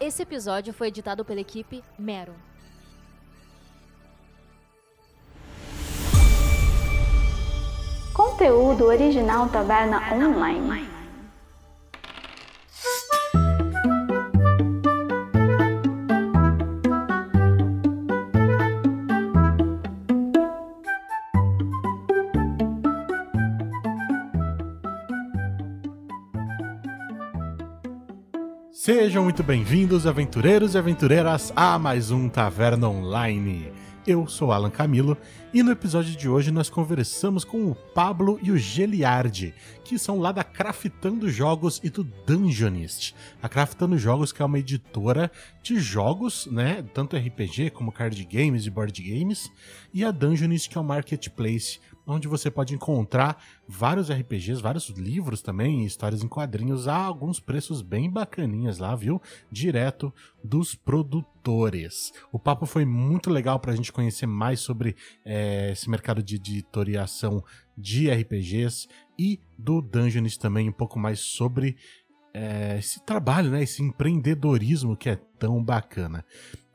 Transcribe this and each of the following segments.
Esse episódio foi editado pela equipe Mero. Conteúdo original Taverna Online. Sejam muito bem-vindos, aventureiros e aventureiras, a mais um Taverna Online. Eu sou Alan Camilo e no episódio de hoje nós conversamos com o Pablo e o Geliardi, que são lá da Craftando Jogos e do Dungeonist. A Craftando Jogos que é uma editora de jogos, né, tanto RPG como card games e board games, e a Dungeonist que é um marketplace onde você pode encontrar vários RPGs, vários livros também, histórias em quadrinhos a alguns preços bem bacaninhas lá, viu? Direto dos produtores. O papo foi muito legal para a gente conhecer mais sobre é, esse mercado de editoriação de RPGs e do Dungeons também, um pouco mais sobre é, esse trabalho, né, esse empreendedorismo que é tão bacana.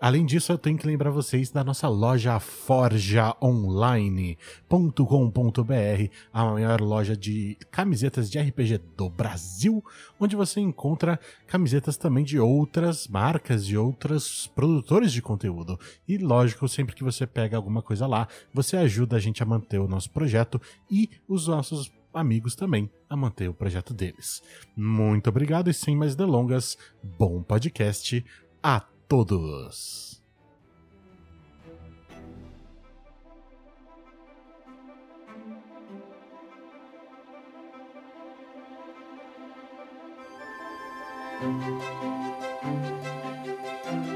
Além disso, eu tenho que lembrar vocês da nossa loja forjaonline.com.br, a maior loja de camisetas de RPG do Brasil, onde você encontra camisetas também de outras marcas, de outros produtores de conteúdo. E lógico, sempre que você pega alguma coisa lá, você ajuda a gente a manter o nosso projeto e os nossos amigos também a manter o projeto deles. Muito obrigado e sem mais delongas, bom podcast a todos!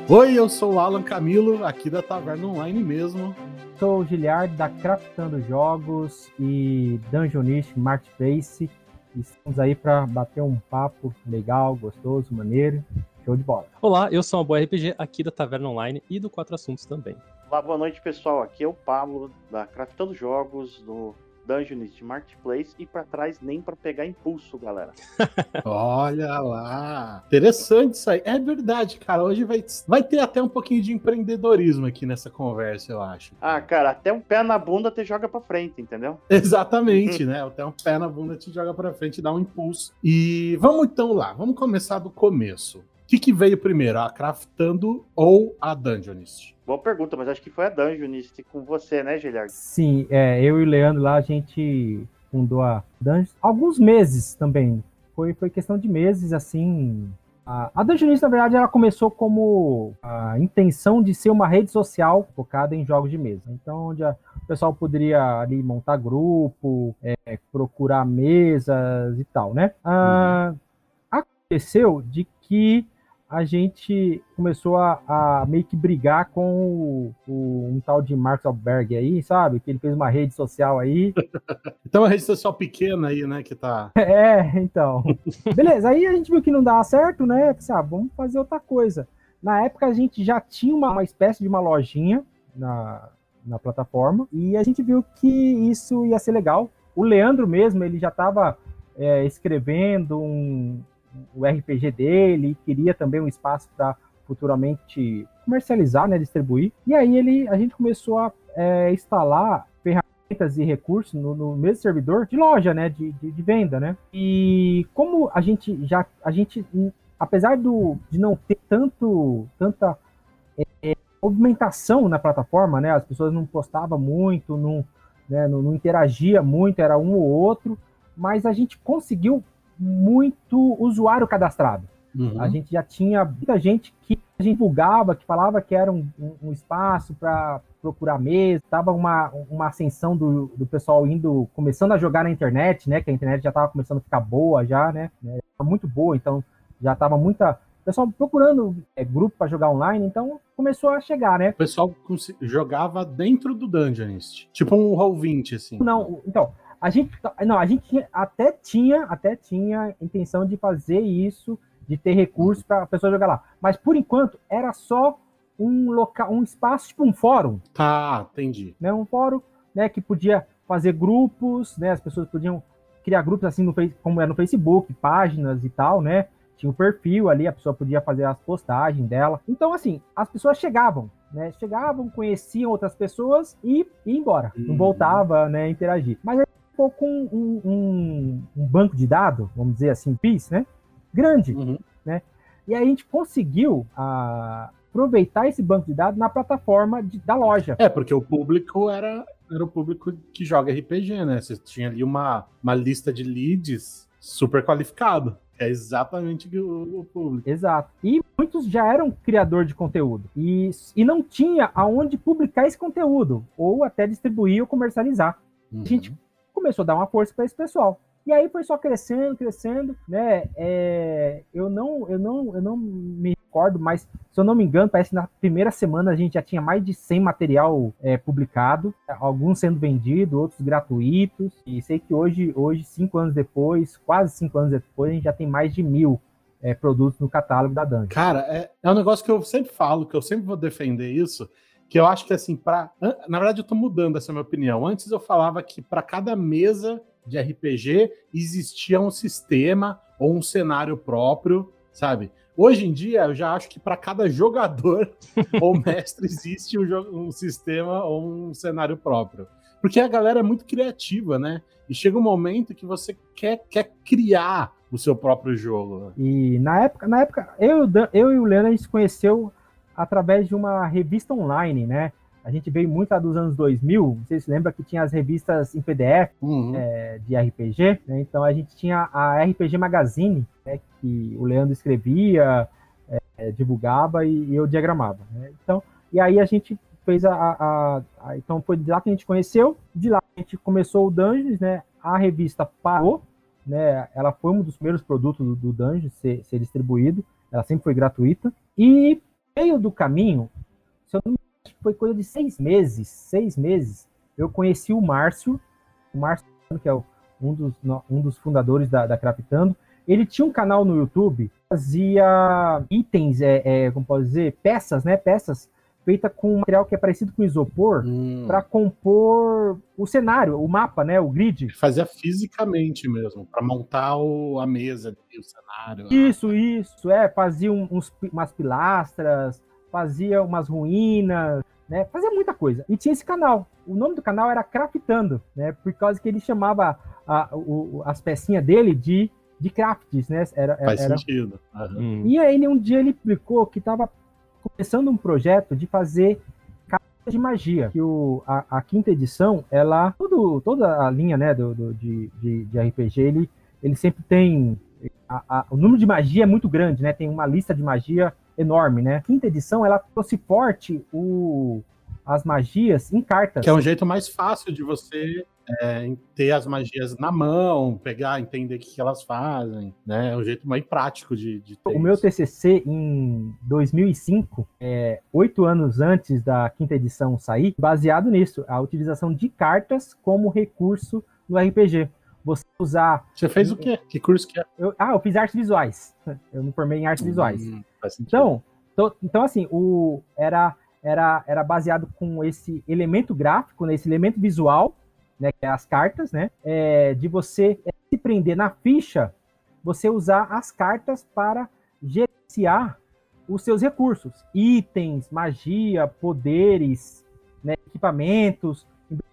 Oi, eu sou o Alan Camilo, aqui da Taverna Online mesmo. Sou o Giliard da Craftando Jogos e Dungeonist Marketplace. Estamos aí para bater um papo legal, gostoso, maneiro. Show de bola. Olá, eu sou o Boa RPG aqui da Taverna Online e do Quatro Assuntos também. Olá, boa noite pessoal. Aqui é o Pablo da Craftando Jogos, do Dungeonist Marketplace e para trás nem para pegar impulso, galera. Olha lá. Interessante isso aí. É verdade, cara. Hoje vai, vai ter até um pouquinho de empreendedorismo aqui nessa conversa, eu acho. Ah, cara, até um pé na bunda te joga para frente, entendeu? Exatamente, né? Até um pé na bunda te joga para frente e dá um impulso. E vamos então lá, vamos começar do começo. O que, que veio primeiro, a Craftando ou a Dungeonist? Boa pergunta, mas acho que foi a Dungeonist com você, né, Giliard? Sim, é, eu e o Leandro lá, a gente fundou a Dungeon. Alguns meses também. Foi, foi questão de meses, assim. A, a Dungeonist, na verdade, ela começou como a intenção de ser uma rede social focada em jogos de mesa. Então, onde a, o pessoal poderia ali montar grupo, é, procurar mesas e tal, né? Ah, aconteceu de que a gente começou a, a, meio que brigar com o, o, um tal de Mark Alberg aí, sabe? Que ele fez uma rede social aí. então, uma rede social pequena aí, né? Que tá. É, então. Beleza, aí a gente viu que não dava certo, né? Pensei, ah, vamos fazer outra coisa. Na época a gente já tinha uma, uma espécie de uma lojinha na, na plataforma e a gente viu que isso ia ser legal. O Leandro mesmo, ele já estava é, escrevendo um, o RPG dele, queria também um espaço para futuramente comercializar, né, distribuir. E aí ele, a gente começou a é, instalar ferramentas e recursos no, no, mesmo servidor de loja, né, de, de, de, venda, né. E como a gente já, a gente, apesar do, de não ter tanto, tanta é, movimentação na plataforma, né, as pessoas não postavam muito, não, né, não, não interagia muito, era um ou outro, mas a gente conseguiu muito usuário cadastrado. Uhum. A gente já tinha muita gente que a gente divulgava, que falava que era um, um, um espaço para procurar mesa, estava uma, uma ascensão do, do pessoal indo, começando a jogar na internet, né? Que a internet já estava começando a ficar boa já, né? né muito boa, então já estava muita pessoal procurando é, grupo para jogar online, então começou a chegar, né? O pessoal jogava dentro do Dungeonist, tipo um Roll20, assim. Não, então, a gente, não, a gente até tinha, até tinha intenção de fazer isso, de ter recursos para a pessoa jogar lá. Mas por enquanto era só um local, um espaço tipo um fórum. Tá, entendi. Né, um fórum, né, que podia fazer grupos, né, as pessoas podiam criar grupos assim no como é no Facebook, páginas e tal, né? tinha um perfil ali, a pessoa podia fazer as postagens dela. Então, assim, as pessoas chegavam, né? Chegavam, conheciam outras pessoas e ia embora. Não Uhum. voltava, né, a interagir. Mas com um, um- um banco de dados, vamos dizer assim, PIS, né? Grande. Uhum. E aí a gente conseguiu ah, aproveitar esse banco de dados na plataforma de- da loja. É, porque o público era, era o público que joga RPG, né? Você tinha ali uma, uma lista de leads super qualificado. É exatamente o, o público. Exato. E muitos já eram criador de conteúdo. E, e não tinha aonde publicar esse conteúdo. Ou até distribuir ou comercializar. Uhum. gente- Começou a dar uma força para esse pessoal. E aí foi só crescendo, crescendo, né? É, eu não, eu não, eu não me recordo, mas se eu não me engano, parece que na primeira semana a gente já tinha mais de 100 material é, publicado, alguns sendo vendidos, outros gratuitos. E sei que hoje, hoje, cinco anos depois, quase cinco anos depois, a gente já tem mais de mil é, produtos no catálogo da Dungeon. Cara, é, é um negócio que eu sempre falo, que eu sempre vou defender isso, que eu acho que assim, para na verdade eu tô mudando essa minha opinião. Antes eu falava que para cada mesa de RPG existia um sistema ou um cenário próprio, sabe? Hoje em dia eu já acho que para cada jogador ou mestre existe um, um sistema ou um cenário próprio. Porque a galera é muito criativa, né? E chega um momento que você quer, quer criar o seu próprio jogo. né? E na época, na época eu, eu e o Leandro, a gente se conheceu através de uma revista online, né? A gente veio muito lá dos anos 2000, vocês se lembram que tinha as revistas em PDF Uhum. é, de RPG, né? Então a gente tinha a RPG Magazine, né? que o Leandro escrevia, é, divulgava e, e eu diagramava, né? Então, e aí a gente fez a, a- a- Então foi de lá que a gente conheceu, de lá a gente começou o Dungeons, né? A revista parou, né? Ela foi um dos primeiros produtos do, do Dungeons ser, ser distribuído, ela sempre foi gratuita. E meio do caminho, se eu não me engano, foi coisa de seis meses, seis meses, eu conheci o Márcio, o Márcio, que é um dos, um dos fundadores da, da Craftando. Ele tinha um canal no YouTube, fazia itens, é, é, como pode dizer, peças, né? Peças feita com um material que é parecido com isopor Hum. para compor o cenário, o mapa, né? O grid. Fazia fisicamente mesmo, para montar o- a mesa, ali, o cenário. Isso, isso, é, fazia um- uns, umas pilastras, fazia umas ruínas, né? Fazia muita coisa. E tinha esse canal. O nome do canal era Craftando, né? Por causa que ele chamava a- o- as pecinhas dele de, de crafts, né? Era, Faz era, sentido. Aham. Hum. E aí ele, um dia ele explicou que estava começando um projeto de fazer cartas de magia. Que o, a, a quinta edição, ela. Tudo, toda a linha né, do, do- de, de, de RPG, ele, ele sempre tem. a- a- o número de magia é muito grande, né? Tem uma lista de magia enorme, né? Quinta edição, ela trouxe forte o, as magias em cartas. Que é um jeito mais fácil de você é, ter as magias na mão, pegar, entender o que, elas fazem, né? É um jeito mais prático de, de ter O meu isso. TCC em 2005, é, oito anos antes da quinta edição sair, baseado nisso, a utilização de cartas como recurso no RPG. Você usar. Você fez o quê? Que curso que é? eu- ah, eu fiz artes visuais. Eu me formei em artes visuais. Hum, sentido. Então, então assim, o, era, era, era baseado com esse elemento gráfico, né, esse elemento visual, né, que é as cartas, né, é, de você é, se prender na ficha, você usar as cartas para gerenciar os seus recursos, itens, magia, poderes, né, equipamentos.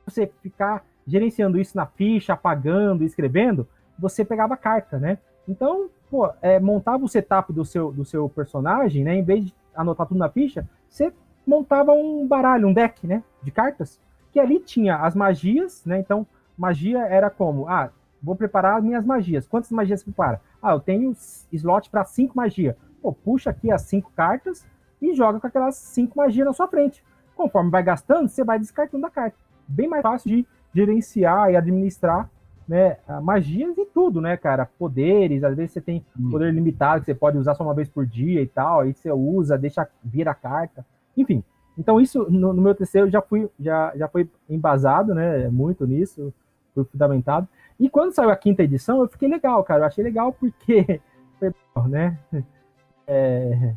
Você ficar gerenciando isso na ficha, apagando, escrevendo, você pegava a carta, né? Então, pô, é, montava o setup do seu, do seu personagem, né? Em vez de anotar tudo na ficha, você montava um baralho, um deck, né? De cartas, que ali tinha as magias, né? Então, magia era como, ah, vou preparar as minhas magias. Quantas magias você prepara? Ah, eu tenho slot para cinco magias. Pô, puxa aqui as cinco cartas e joga com aquelas cinco magias na sua frente. Conforme vai gastando, você vai descartando a carta. Bem mais fácil de gerenciar e administrar né, magias e tudo, né, cara? Poderes, às vezes você tem Hum. poder limitado que você pode usar só uma vez por dia e tal, aí você usa, deixa vir a carta, enfim. Então isso no, no meu TCC eu já fui já, já foi embasado, né, muito nisso, foi fundamentado. E quando saiu a quinta edição, eu fiquei legal, cara, eu achei legal porque, né, é,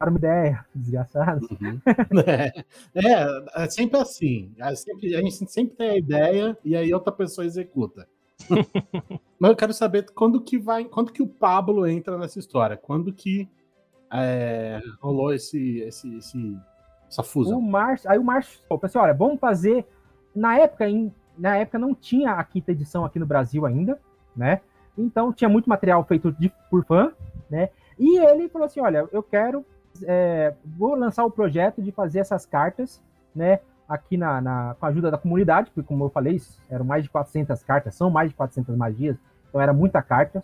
era uma ideia desgraçada. Uhum. é, é, é sempre assim. É sempre- a gente sempre tem a ideia e aí outra pessoa executa. Mas eu quero saber quando que vai, quando que o Pablo entra nessa história, quando que é, rolou esse, esse, esse, essa O fusão. Márcio, aí o Márcio falou assim, olha, vamos fazer. Na época, em- na época não tinha a quinta edição aqui no Brasil ainda, né? Então tinha muito material feito de- por fã, né? E ele falou assim, olha, eu quero, é, vou lançar o projeto de fazer essas cartas, né? Aqui na, na- com a ajuda da comunidade, porque como eu falei, eram mais de 400 cartas, são mais de 400 magias, então era muita carta.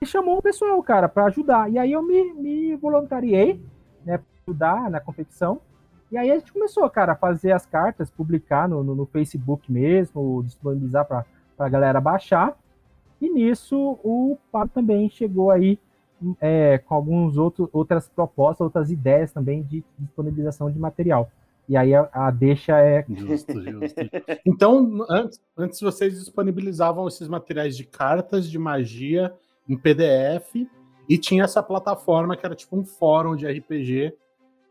E chamou o pessoal, cara, para ajudar. E aí eu me, me voluntariei, né, para ajudar na confecção. E aí a gente começou, cara, a fazer as cartas, publicar no, no, no Facebook mesmo, disponibilizar para a galera baixar. E nisso o Pablo também chegou aí é, com algumas outras propostas, outras ideias também de disponibilização de material. E aí a, a deixa é. Justo, justo. Então, antes, antes vocês disponibilizavam esses materiais de cartas de magia em PDF e tinha essa plataforma que era tipo um fórum de RPG,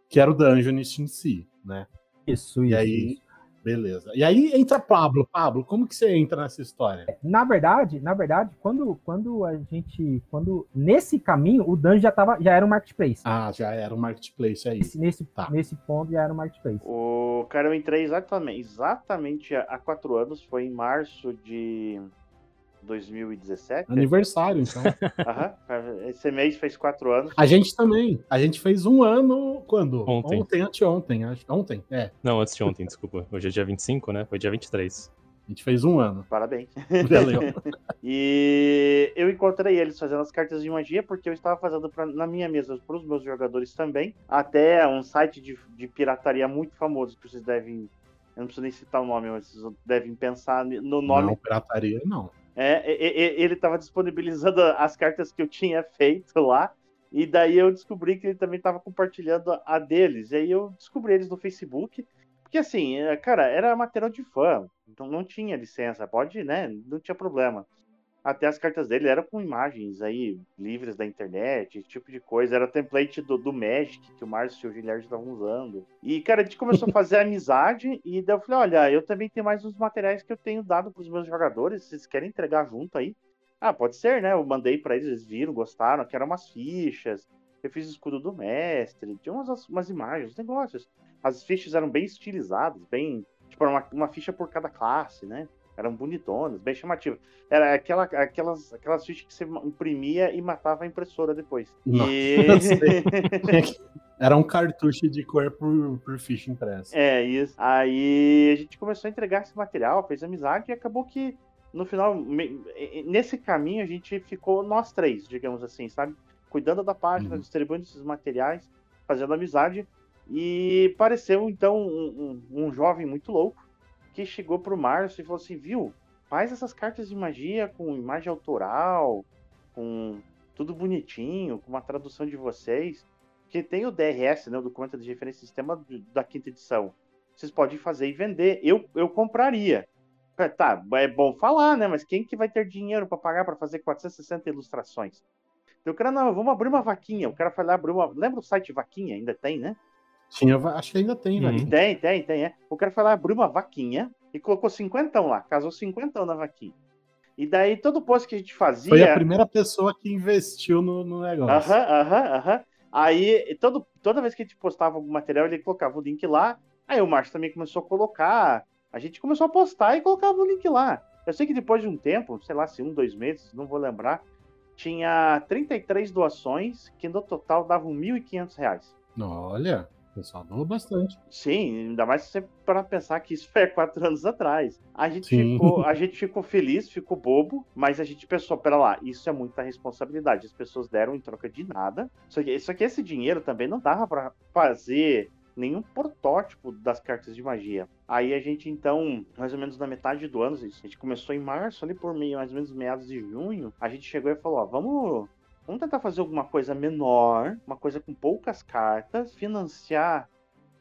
que era o Dungeonist em si, né? Isso, E isso. aí, isso. beleza. E aí entra Pablo. Pablo, como que você entra nessa história? Na verdade, na verdade, quando, quando a gente. Quando, nesse caminho, o Dungeon já, tava, já era um marketplace. Ah, já era um marketplace aí. Nesse, nesse, Tá. nesse ponto já era um marketplace. O cara, eu entrei exatamente, exatamente há quatro anos, foi em março de 2017. Aniversário, então. Aham, esse mês fez quatro anos. A gente também. A gente fez um ano quando? Ontem. Ontem, anteontem, acho. Ontem, é. Não, antes de ontem, desculpa. Hoje é dia 25, né? Foi dia 23. A gente fez um ano. Parabéns. Valeu. E eu encontrei eles fazendo as cartas de magia, porque eu estava fazendo pra- na minha mesa para os meus jogadores também. Até um site de, de pirataria muito famoso, que vocês devem. Eu não preciso nem citar o nome, mas vocês devem pensar no nome. Não, pirataria, não. É, ele estava disponibilizando as cartas que eu tinha feito lá. E daí eu descobri que ele também estava compartilhando a deles. E aí eu descobri eles no Facebook. Porque assim, é, cara, era material de fã. Então não tinha licença. Pode, né? Não tinha problema. Até as cartas dele eram com imagens aí livres da internet, esse tipo de coisa. Era template do, do Magic que o Márcio e o Giliard estavam usando. E, cara, a gente começou a fazer amizade. E daí eu falei: olha, eu também tenho mais uns materiais que eu tenho dado para os meus jogadores. Vocês querem entregar junto aí? Ah, pode ser, né? Eu mandei para eles, eles viram, gostaram, que eram umas fichas. Eu fiz o escudo do mestre, tinha umas, umas imagens, uns negócios. As fichas eram bem estilizadas, bem. Tipo, uma, uma ficha por cada classe, né? Eram bonitonas, bem chamativas. Era aquela, aquelas, aquelas fichas que você imprimia e matava a impressora depois. Nossa, E... Era um cartucho de cor por, por ficha impressa. É, isso. Aí a gente começou a entregar esse material, fez amizade e acabou que no final, nesse caminho, a gente ficou nós três, digamos assim, sabe? Cuidando da página, Uhum. distribuindo esses materiais, fazendo amizade. E pareceu então um, um- um jovem muito louco que chegou pro Márcio e falou assim: viu, faz essas cartas de magia com imagem autoral, com tudo bonitinho, com uma tradução de vocês. Que tem o DRS, né, o documento de referência sistema da quinta edição. Vocês podem fazer e vender. Eu, eu compraria. É, Tá, é bom falar, né? Mas quem que vai ter dinheiro para pagar para fazer 460 ilustrações? Então, o cara, não, vamos abrir uma vaquinha. O cara foi lá uma. Lembra o site Vaquinha? Ainda tem, né? Tinha, acho que ainda tem, Uhum. Tem, tem, tem, é. O cara foi lá abrir uma vaquinha e colocou cinquentão lá, casou cinquentão na vaquinha. E daí todo post que a gente fazia. Foi a primeira pessoa que investiu no, no negócio. Aham, aham, aham. Aí, todo, toda vez que a gente postava algum material, ele colocava o link lá. Aí o Márcio também começou a colocar. A gente começou a postar e colocava o link lá. Eu sei que depois de um tempo, sei lá, se um, dois meses, não vou lembrar, tinha 33 doações, que no total davam 1.500 reais. Olha, o pessoal doou bastante. Sim, ainda mais se você para pensar que isso foi há quatro anos atrás. A gente, Sim. ficou, a gente ficou feliz, ficou bobo, mas a gente pensou, pera lá, isso é muita responsabilidade. As pessoas deram em troca de nada. Só que, só que esse dinheiro também não dava para fazer nenhum protótipo das cartas de magia. Aí a gente, então, mais ou menos na metade do ano, a gente começou em março, ali por meio, mais ou menos meados de junho, a gente chegou e falou, ó, vamos Vamos tentar fazer alguma coisa menor, uma coisa com poucas cartas, financiar,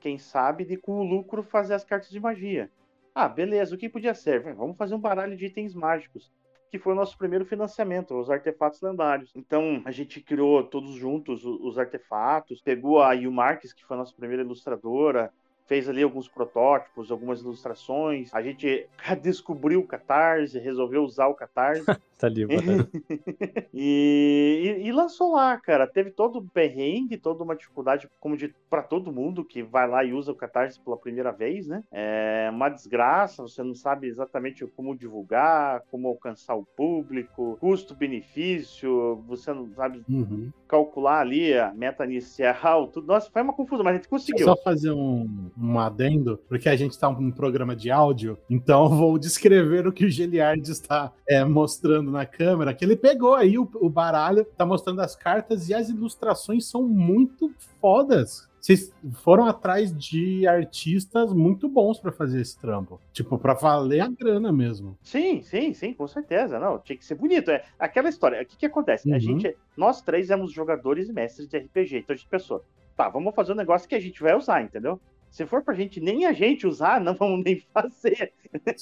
quem sabe, e com o lucro fazer as cartas de magia. Ah, beleza, o que podia ser? Vamos fazer um baralho de itens mágicos, que foi o nosso primeiro financiamento, os artefatos lendários. Então, a gente criou todos juntos os artefatos, pegou a Yu Marques, que foi a nossa primeira ilustradora, fez ali alguns protótipos, algumas ilustrações. A gente descobriu o Catarse, resolveu usar o Catarse. Tá ali, mano. e, e, e, lançou lá, cara. Teve todo o perrengue, toda uma dificuldade, como de para todo mundo que vai lá e usa o Catarse pela primeira vez, né? É uma desgraça, você não sabe exatamente como divulgar, como alcançar o público, custo-benefício, você não sabe Uhum. calcular ali a meta inicial, tudo. Nossa, foi uma confusão, mas a gente conseguiu. Só fazer um, um adendo, porque a gente está num programa de áudio, então eu vou descrever o que o Geliard está é, mostrando na câmera, que ele pegou aí o, o baralho, tá mostrando as cartas e as ilustrações são muito fodas. Vocês foram atrás de artistas muito bons para fazer esse trampo. Tipo, para valer a grana mesmo. Sim, sim, sim, com certeza. Não, tinha que ser bonito. É aquela história. O que, que acontece? Uhum. A gente, nós três éramos jogadores e mestres de RPG. Então a gente pensou, tá, vamos fazer um negócio que a gente vai usar, entendeu? Se for pra gente nem a gente usar, não vamos nem fazer.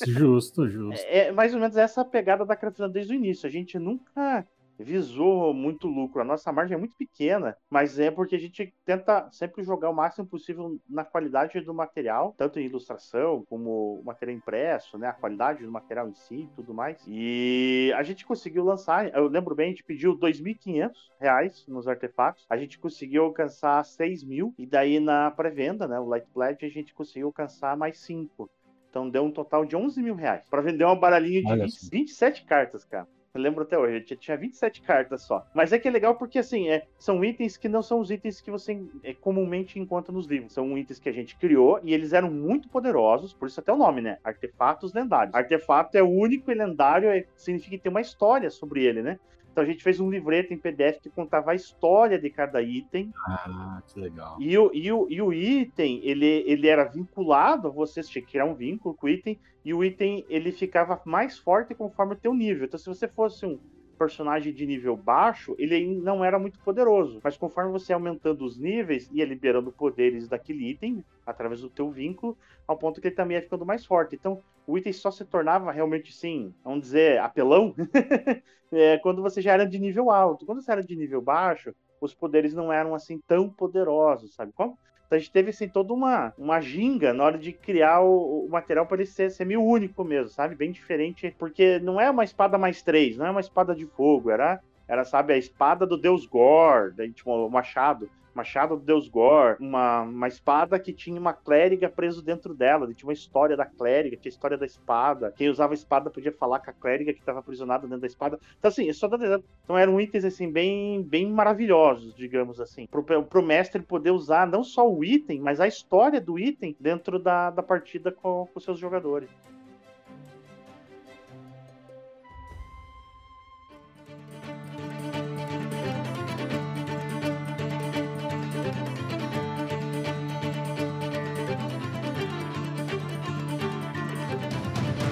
Justo, justo. É, é mais ou menos essa pegada da Craftland desde o início. A gente nunca visou muito lucro. A nossa margem é muito pequena, mas é porque a gente tenta sempre jogar o máximo possível na qualidade do material, tanto em ilustração como material impresso, né? A qualidade do material em si e tudo mais. E a gente conseguiu lançar, eu lembro bem, a gente pediu 2.500 reais nos artefatos, a gente conseguiu alcançar 6 mil, e daí na pré-venda, né? O Light Pledge, a gente conseguiu alcançar mais 5. Então deu um total de 11 mil reais para vender uma baralhinha de Olha 20, só. 27 cartas, cara. Eu lembro até hoje, eu tinha 27 cartas só. Mas é que é legal porque, assim, é, são itens que não são os itens que você é, comumente encontra nos livros. São itens que a gente criou e eles eram muito poderosos, por isso até o nome, né? Artefatos lendários. Artefato é único e lendário, é, significa que tem uma história sobre ele, né? Então a gente fez um livreto em PDF que contava a história de cada item. Ah, que legal. E o, e o, e o item, ele, ele era vinculado, você tinha que criar um vínculo com o item, e o item ele ficava mais forte conforme o teu nível. Então, se você fosse um personagem de nível baixo, ele não era muito poderoso. Mas conforme você aumentando os níveis, ia liberando poderes daquele item, através do teu vínculo, ao ponto que ele também ia ficando mais forte. Então, o item só se tornava realmente, sim, vamos dizer, apelão, é, quando você já era de nível alto. Quando você era de nível baixo, os poderes não eram assim tão poderosos, sabe como? Então a gente teve assim toda uma, uma ginga na hora de criar o, o material para ele ser, ser meio único mesmo, sabe? Bem diferente, porque não é uma espada mais três, não é uma espada de fogo, era, era sabe, a espada do deus Gor, daí, tipo, o machado. Machado do Deus Gor, uma, uma espada que tinha uma clériga preso dentro dela, tinha uma história da clériga, tinha a história da espada. Quem usava a espada podia falar com a clériga que estava aprisionada dentro da espada. Então, assim, só dando exemplo. Então eram itens assim, bem, bem maravilhosos, digamos assim. Pro, pro mestre poder usar não só o item, mas a história do item dentro da, da partida com, com seus jogadores.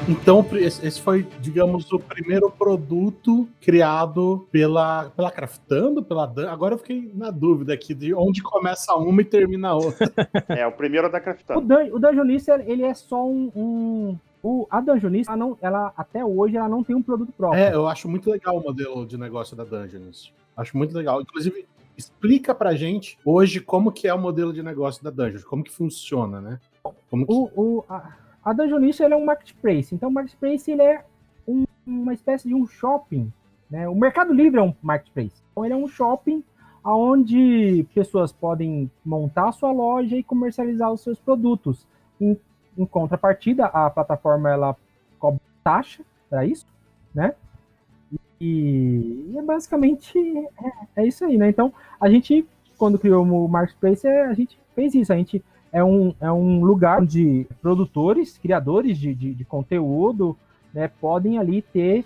Então, esse foi, digamos, o primeiro produto criado pela, pela Craftando, pela Dan. Agora eu fiquei na dúvida aqui de onde começa uma e termina a outra. É, o primeiro da O, Craftando. Dan, o Dungeonista, ele é só um. um- o, a Dungeonista, ela não, ela, até hoje, ela não tem um produto próprio. É, eu acho muito legal o modelo de negócio da Dungeons. Acho muito legal. Inclusive, explica pra gente hoje como que é o modelo de negócio da Dungeons, como que funciona, né? Como que... O, o, a, a Dungeonista é um marketplace. Então, o marketplace ele é um- uma espécie de um shopping. Né? O Mercado Livre é um marketplace. Então, ele é um shopping onde pessoas podem montar a sua loja e comercializar os seus produtos. Em, em contrapartida, a plataforma ela cobra taxa para isso, né? E, e é basicamente é, é isso aí, né? Então, a gente, quando criou o marketplace, a gente fez isso. A gente é um, é um lugar onde produtores, criadores de, de, de conteúdo, né, podem ali ter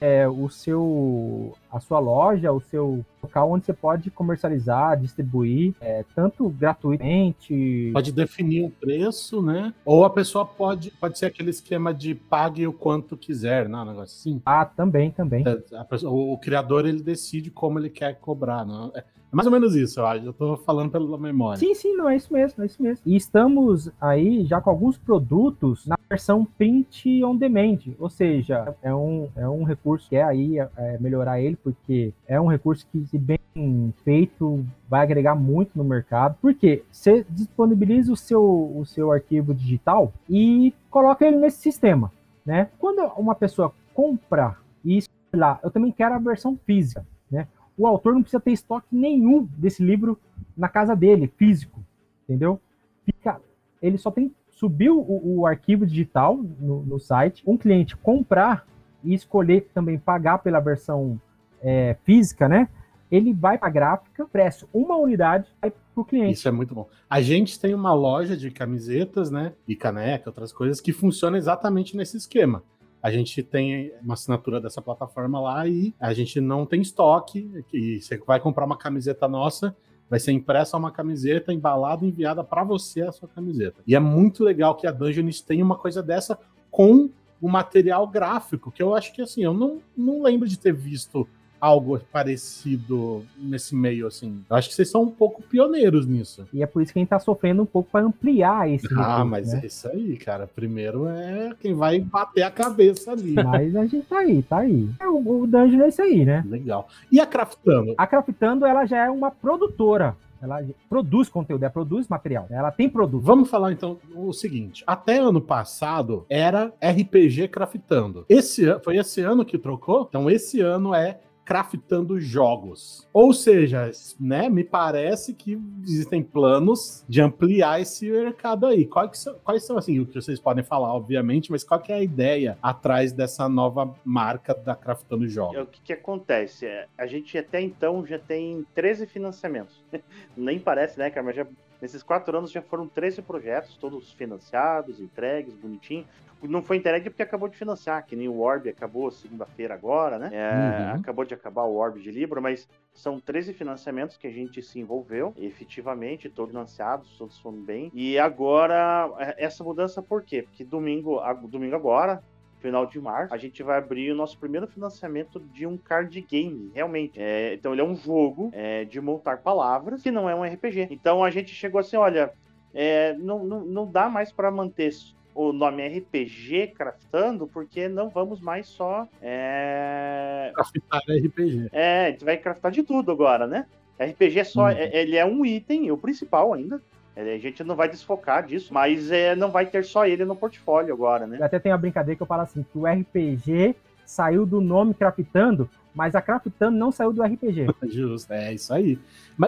é, o seu, a sua loja, o seu local onde você pode comercializar, distribuir, é, tanto gratuitamente. Pode definir um preço, né? Ou a pessoa pode, pode ser aquele esquema de pague o quanto quiser, né? Um negócio assim. Ah, também, também. É, pessoa- o, o criador ele decide como ele quer cobrar, não? É, é mais ou menos isso, eu acho. Eu tô falando pela memória. Sim, sim, não, é isso mesmo, é isso mesmo. E estamos aí já com alguns produtos na versão print on demand, ou seja, é um, é um recurso que é aí é, melhorar ele, porque é um recurso que se bem feito, vai agregar muito no mercado. Porque você disponibiliza o seu, o seu arquivo digital e coloca ele nesse sistema, né? Quando uma pessoa compra e lá, eu também quero a versão física, né? O autor não precisa ter estoque nenhum desse livro na casa dele, físico, entendeu? Fica, ele só tem subir o, o arquivo digital no, no, site, um cliente comprar e escolher também pagar pela versão é, física, né? Ele vai para a gráfica, presta uma unidade para o cliente. Isso é muito bom. A gente tem uma loja de camisetas, né? E caneca, outras coisas, que funciona exatamente nesse esquema. A gente tem uma assinatura dessa plataforma lá e a gente não tem estoque. E você vai comprar uma camiseta nossa, vai ser impressa uma camiseta, embalada e enviada para você a sua camiseta. E é muito legal que a Dungeons tenha uma coisa dessa com o material gráfico, que eu acho que assim, eu não, não lembro de ter visto algo parecido nesse meio, assim. Eu acho que vocês são um pouco pioneiros nisso. E é por isso que a gente tá sofrendo um pouco para ampliar esse. Ah, recurso, mas né? é isso aí, cara. Primeiro é quem vai bater a cabeça ali. Mas a gente tá aí, tá aí. É, o, o Dungeon é isso aí, né? Legal. E a Craftando? A Craftando, ela já é uma produtora ela produz conteúdo, ela produz material, ela tem produto. Vamos falar então o seguinte: até ano passado era RPG craftando. Esse foi esse ano que trocou? Então esse ano é craftando jogos. Ou seja, né, me parece que existem planos de ampliar esse mercado aí. Quais são, quais são assim, o que vocês podem falar, obviamente, mas qual que é a ideia atrás dessa nova marca da Craftando Jogos? É, o que, que acontece? É, a gente até então já tem 13 financiamentos. Nem parece, né, cara, mas já Nesses quatro anos já foram 13 projetos, todos financiados, entregues, bonitinho não foi entregue porque acabou de financiar, que nem o Orb acabou segunda-feira agora, né? É, uhum. Acabou de acabar o Orb de Libra, mas são 13 financiamentos que a gente se envolveu, efetivamente, todos financiados, todos foram bem. E agora, é, essa mudança por quê? Porque domingo, domingo agora, final de março, a gente vai abrir o nosso primeiro financiamento de um card game, realmente. É, então ele é um jogo é, de montar palavras, que não é um RPG. Então a gente chegou assim, olha, é, não, não, não dá mais para manter o nome RPG Craftando, porque não vamos mais só. É... Craftar RPG. É, a gente vai craftar de tudo agora, né? RPG é só. Uhum. É, ele é um item, o principal ainda. A gente não vai desfocar disso, mas é, não vai ter só ele no portfólio agora, né? Eu até tem uma brincadeira que eu falo assim: que o RPG saiu do nome Craftando mas a Craftando não saiu do RPG. Justo, é isso aí.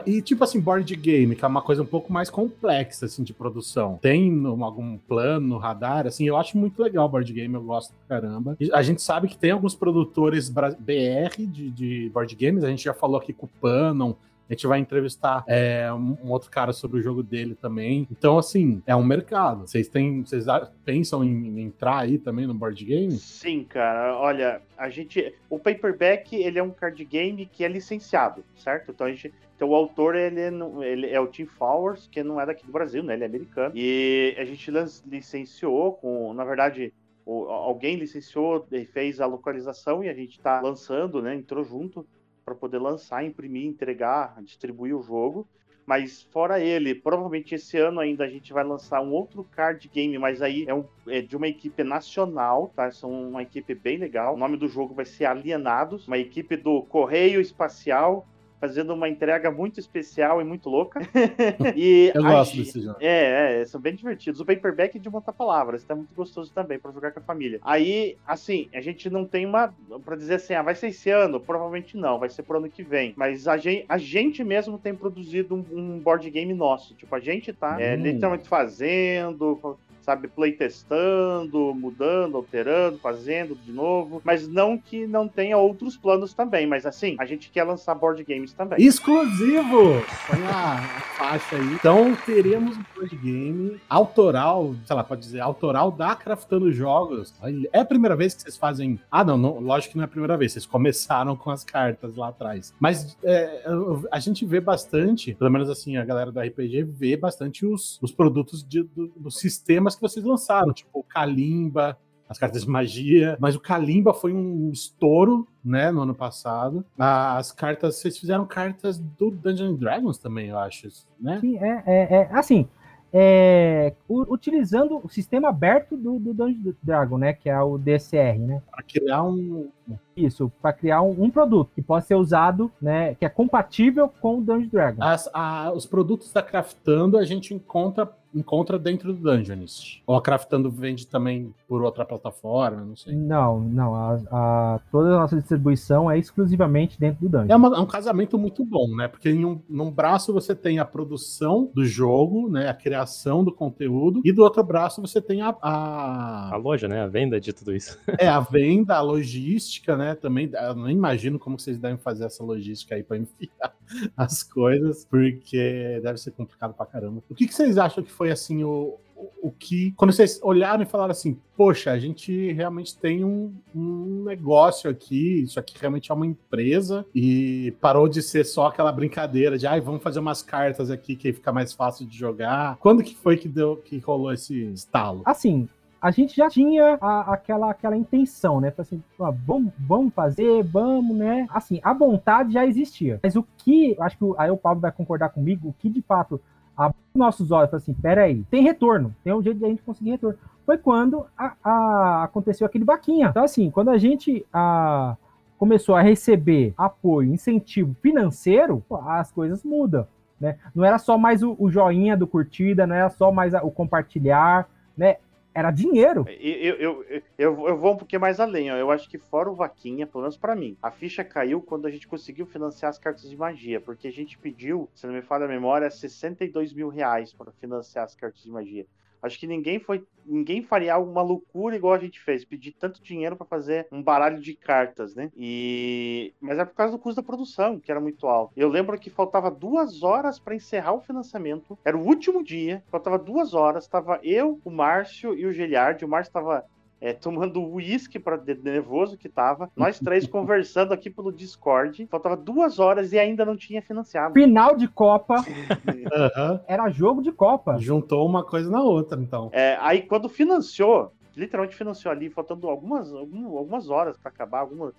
E tipo assim, board game, que é uma coisa um pouco mais complexa, assim, de produção. Tem algum plano no radar, assim, eu acho muito legal board game, eu gosto pra caramba. E a gente sabe que tem alguns produtores BR de, de board games, a gente já falou aqui com o Panon, a gente vai entrevistar é, um outro cara sobre o jogo dele também. Então, assim, é um mercado. Vocês têm. Vocês pensam em entrar aí também no board game? Sim, cara. Olha, a gente. O paperback ele é um card game que é licenciado, certo? Então a gente. Então o autor ele, é ele é o Tim Flowers, que não é daqui do Brasil, né? Ele é americano. E a gente licenciou com, na verdade, alguém licenciou e fez a localização e a gente está lançando, né? Entrou junto para poder lançar, imprimir, entregar, distribuir o jogo. Mas fora ele, provavelmente esse ano ainda a gente vai lançar um outro card game, mas aí é, um, é de uma equipe nacional, tá? São uma equipe bem legal. O nome do jogo vai ser Alienados, uma equipe do Correio Espacial fazendo uma entrega muito especial e muito louca. e Eu gosto desse jogo. É, é, são bem divertidos. O paperback é de montar palavras, tá muito gostoso também para jogar com a família. Aí, assim, a gente não tem uma para dizer assim, ah, vai ser esse ano? Provavelmente não, vai ser pro ano que vem. Mas a gente, a gente mesmo tem produzido um, um board game nosso. Tipo, a gente tá é, hum. é, literalmente fazendo, sabe, playtestando, mudando, alterando, fazendo de novo, mas não que não tenha outros planos também, mas assim, a gente quer lançar board games também. Exclusivo! Põe a faixa aí. Então teremos um board game autoral, sei lá, pode dizer, autoral da Craftando Jogos. É a primeira vez que vocês fazem. Ah, não, não lógico que não é a primeira vez, vocês começaram com as cartas lá atrás. Mas é, a gente vê bastante, pelo menos assim, a galera do RPG vê bastante os, os produtos de, do, dos sistemas que vocês lançaram, tipo o Kalimba, as cartas de magia, mas o Kalimba foi um estouro, né, no ano passado. As cartas, vocês fizeram cartas do Dungeons Dragons também, eu acho, né? Sim, é, é, é assim, é, utilizando o sistema aberto do, do Dungeons Dragon, né, que é o DSR, né? Para criar um, Isso, para criar um, um produto que possa ser usado, né, que é compatível com o Dungeon Dragon. As- a- os produtos da Craftando a gente encontra, encontra dentro do Dungeonist. Ou a Craftando vende também por outra plataforma, não sei. Não, não, a, a- toda a nossa distribuição é exclusivamente dentro do Dungeon. É, uma- é um casamento muito bom, né? Porque em um, num braço você tem a produção do jogo, né? A criação do conteúdo, e do outro braço você tem a, a- A loja, né? A venda de tudo isso. é, a venda, a logística, né? Também, eu não imagino como vocês devem fazer essa logística aí para enviar as coisas, porque deve ser complicado pra caramba. O que, que vocês acham que foi assim o, o, que. Quando vocês olharam e falaram assim, poxa, a gente realmente tem um, um negócio aqui, isso aqui realmente é uma empresa, e parou de ser só aquela brincadeira de ai, vamos fazer umas cartas aqui que aí fica mais fácil de jogar. Quando que foi que deu que rolou esse estalo? Assim, a gente já tinha a- aquela, aquela intenção, né? Falei Assim, ó, vamos, vamos fazer, vamos, né? Assim, a vontade já existia. Mas o que, acho que aí o Pablo vai concordar comigo, o que de fato abriu nossos olhos, assim, peraí, tem retorno, tem um jeito de a gente conseguir retorno. Foi quando a- a- aconteceu aquele vaquinha. Então, assim, quando a gente a- começou a receber apoio, incentivo financeiro, as coisas mudam. Né? Não era só mais o, o joinha do curtida, não era só mais a- o compartilhar, né? Era dinheiro. Eu, eu, eu, eu, eu vou um pouquinho mais além, ó. Eu acho que fora o Vaquinha, pelo menos pra mim, a ficha caiu quando a gente conseguiu financiar as cartas de magia, porque a gente pediu, se não me falha a memória, 62 mil reais para financiar as cartas de magia. Acho que ninguém foi, ninguém faria alguma loucura igual a gente fez, pedir tanto dinheiro para fazer um baralho de cartas, né? E mas é por causa do custo da produção, que era muito alto. Eu lembro que faltava duas horas para encerrar o financiamento. Era o último dia, faltava duas horas. Tava eu, o Márcio e o Geliard. O Márcio tava é, tomando uísque para de nervoso que tava. Nós três conversando aqui pelo Discord. Faltava duas horas e ainda não tinha financiado. Final de Copa Aham. era jogo de Copa. Juntou uma coisa na outra, então. É, aí quando financiou, literalmente financiou ali, faltando algumas, algum- algumas horas para acabar, algumas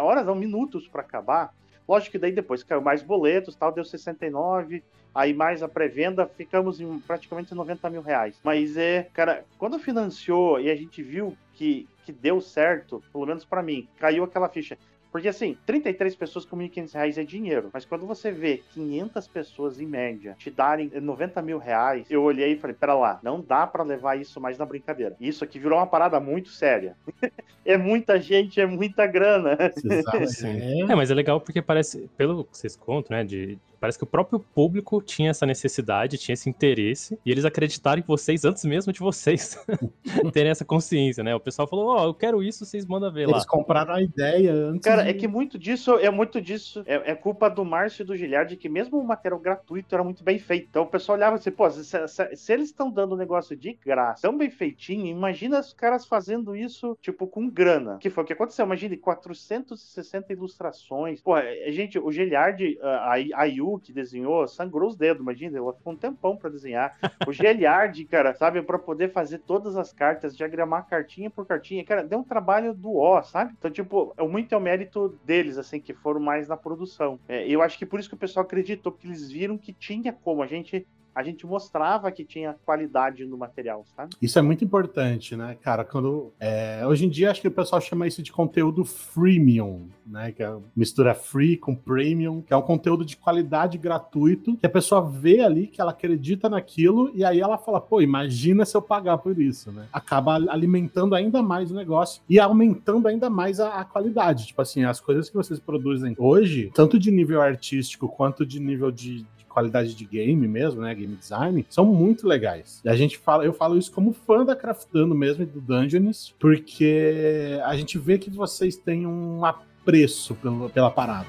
horas não, minutos para acabar. Lógico que daí depois caiu mais boletos, tal, deu 69, aí mais a pré-venda, ficamos em praticamente 90 mil reais. Mas é, cara, quando financiou e a gente viu que, que deu certo, pelo menos para mim, caiu aquela ficha. Porque assim, 33 pessoas com 1.500 reais é dinheiro. Mas quando você vê 500 pessoas em média te darem 90 mil reais, eu olhei e falei: pera lá, não dá pra levar isso mais na brincadeira. Isso aqui virou uma parada muito séria. é muita gente, é muita grana. Exato. É. É, mas é legal porque parece, pelo que vocês contam, né, de, parece que o próprio público tinha essa necessidade, tinha esse interesse, e eles acreditaram em vocês antes mesmo de vocês terem essa consciência, né? O pessoal falou, ó, eu quero isso, vocês mandam ver lá. Eles compraram a ideia antes. Cara, de- é que muito disso, é muito disso, é, é culpa do Márcio e do Giliardi, que mesmo o material gratuito era muito bem feito. Então o pessoal olhava assim, pô, se, se- se eles estão dando um negócio de graça, tão bem feitinho, imagina os caras fazendo isso, tipo, com grana. Que foi o que aconteceu, imagine, 460 ilustrações. Pô, é, gente, o Giliardi, a, a Yu que desenhou, sangrou os dedos, imagina, ela ficou um tempão pra desenhar. O Giliardi, cara, sabe, pra poder fazer todas as cartas, diagramar cartinha por cartinha, cara, deu um trabalho do ó, sabe? Então, tipo, é muito é o mérito deles, assim, que foram mais na produção. É, eu acho que por isso que o pessoal acreditou, porque eles viram que tinha como. A gente, a gente mostrava que tinha qualidade no material, sabe? Isso é muito importante, né, cara? Quando é, hoje em dia acho que o pessoal chama isso de conteúdo freemium, né? Que é mistura free com premium, que é um conteúdo de qualidade gratuito que a pessoa vê ali que ela acredita naquilo e aí ela fala, pô, imagina se eu pagar por isso, né? Acaba alimentando ainda mais o negócio e aumentando ainda mais a, a qualidade. Tipo assim, as coisas que vocês produzem hoje, tanto de nível artístico quanto de nível de qualidade de game mesmo, né, game design, são muito legais. E a gente fala, eu falo isso como fã da Craftando mesmo e do Dungeons, porque a gente vê que vocês têm um apreço pelo, pela parada.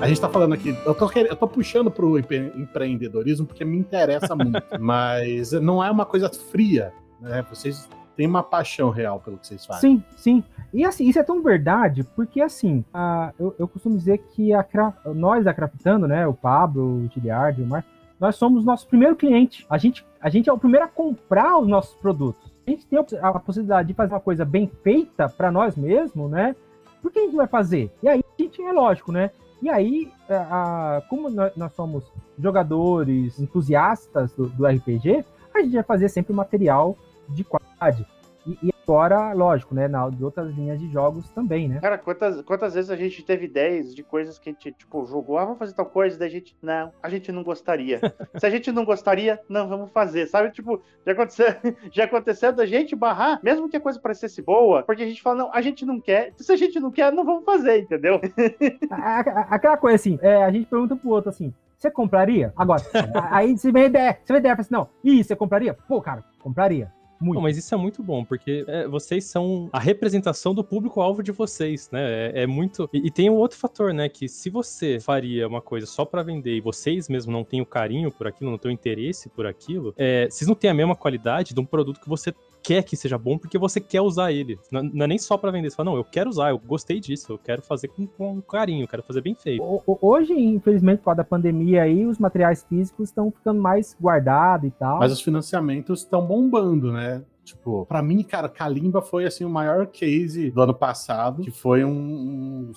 A gente tá falando aqui, eu tô, eu tô puxando pro empre- empreendedorismo porque me interessa muito, mas não é uma coisa fria, né? Vocês têm uma paixão real pelo que vocês fazem. Sim, sim. E assim, isso é tão verdade, porque assim, a- eu, eu costumo dizer que a, nós da Craftando, né, o Pablo, o Giliard, o Marcos, nós somos nosso primeiro cliente. A gente, a gente é o primeiro a comprar os nossos produtos. A gente tem a, a possibilidade de fazer uma coisa bem feita para nós mesmos, né? Por que a gente vai fazer? E aí, a gente, é lógico, né? E aí, a, a, como nós, nós, somos jogadores entusiastas do, do, RPG, a gente vai fazer sempre material de qualidade. E, e Fora, lógico, né? Na, de outras linhas de jogos também, né? Cara, quantas, quantas vezes a gente teve ideias de coisas que a gente, tipo, jogou, ah, vamos fazer tal coisa, daí a gente, não, a gente não gostaria. Se a gente não gostaria, não, vamos fazer, sabe? Tipo, já aconteceu, já aconteceu da gente barrar, mesmo que a coisa parecesse boa, porque a gente fala, não, a gente não quer, se a gente não quer, não vamos fazer, entendeu? Aquela coisa assim, é, a gente pergunta pro outro assim, você compraria? Agora, aí você vem ideia, você vem ideia, assim, não, e você compraria? Pô, cara, compraria. Muito. mas isso é muito bom, porque é, vocês são a representação do público-alvo de vocês, né? É, é muito. E, e, tem um outro fator, né? Que se você faria uma coisa só para vender e vocês mesmo não têm o carinho por aquilo, não têm o interesse por aquilo, é, vocês não têm a mesma qualidade de um produto que você quer que seja bom porque você quer usar ele. Não, não, é nem só para vender. Você fala, não, eu quero usar, eu gostei disso, eu quero fazer com, com carinho, eu quero fazer bem feito. Hoje, infelizmente, por causa da pandemia aí, os materiais físicos estão ficando mais guardados e tal. Mas os financiamentos estão bombando, né? Tipo, pra mim, cara, Kalimba foi assim o maior case do ano passado, que foi um, um,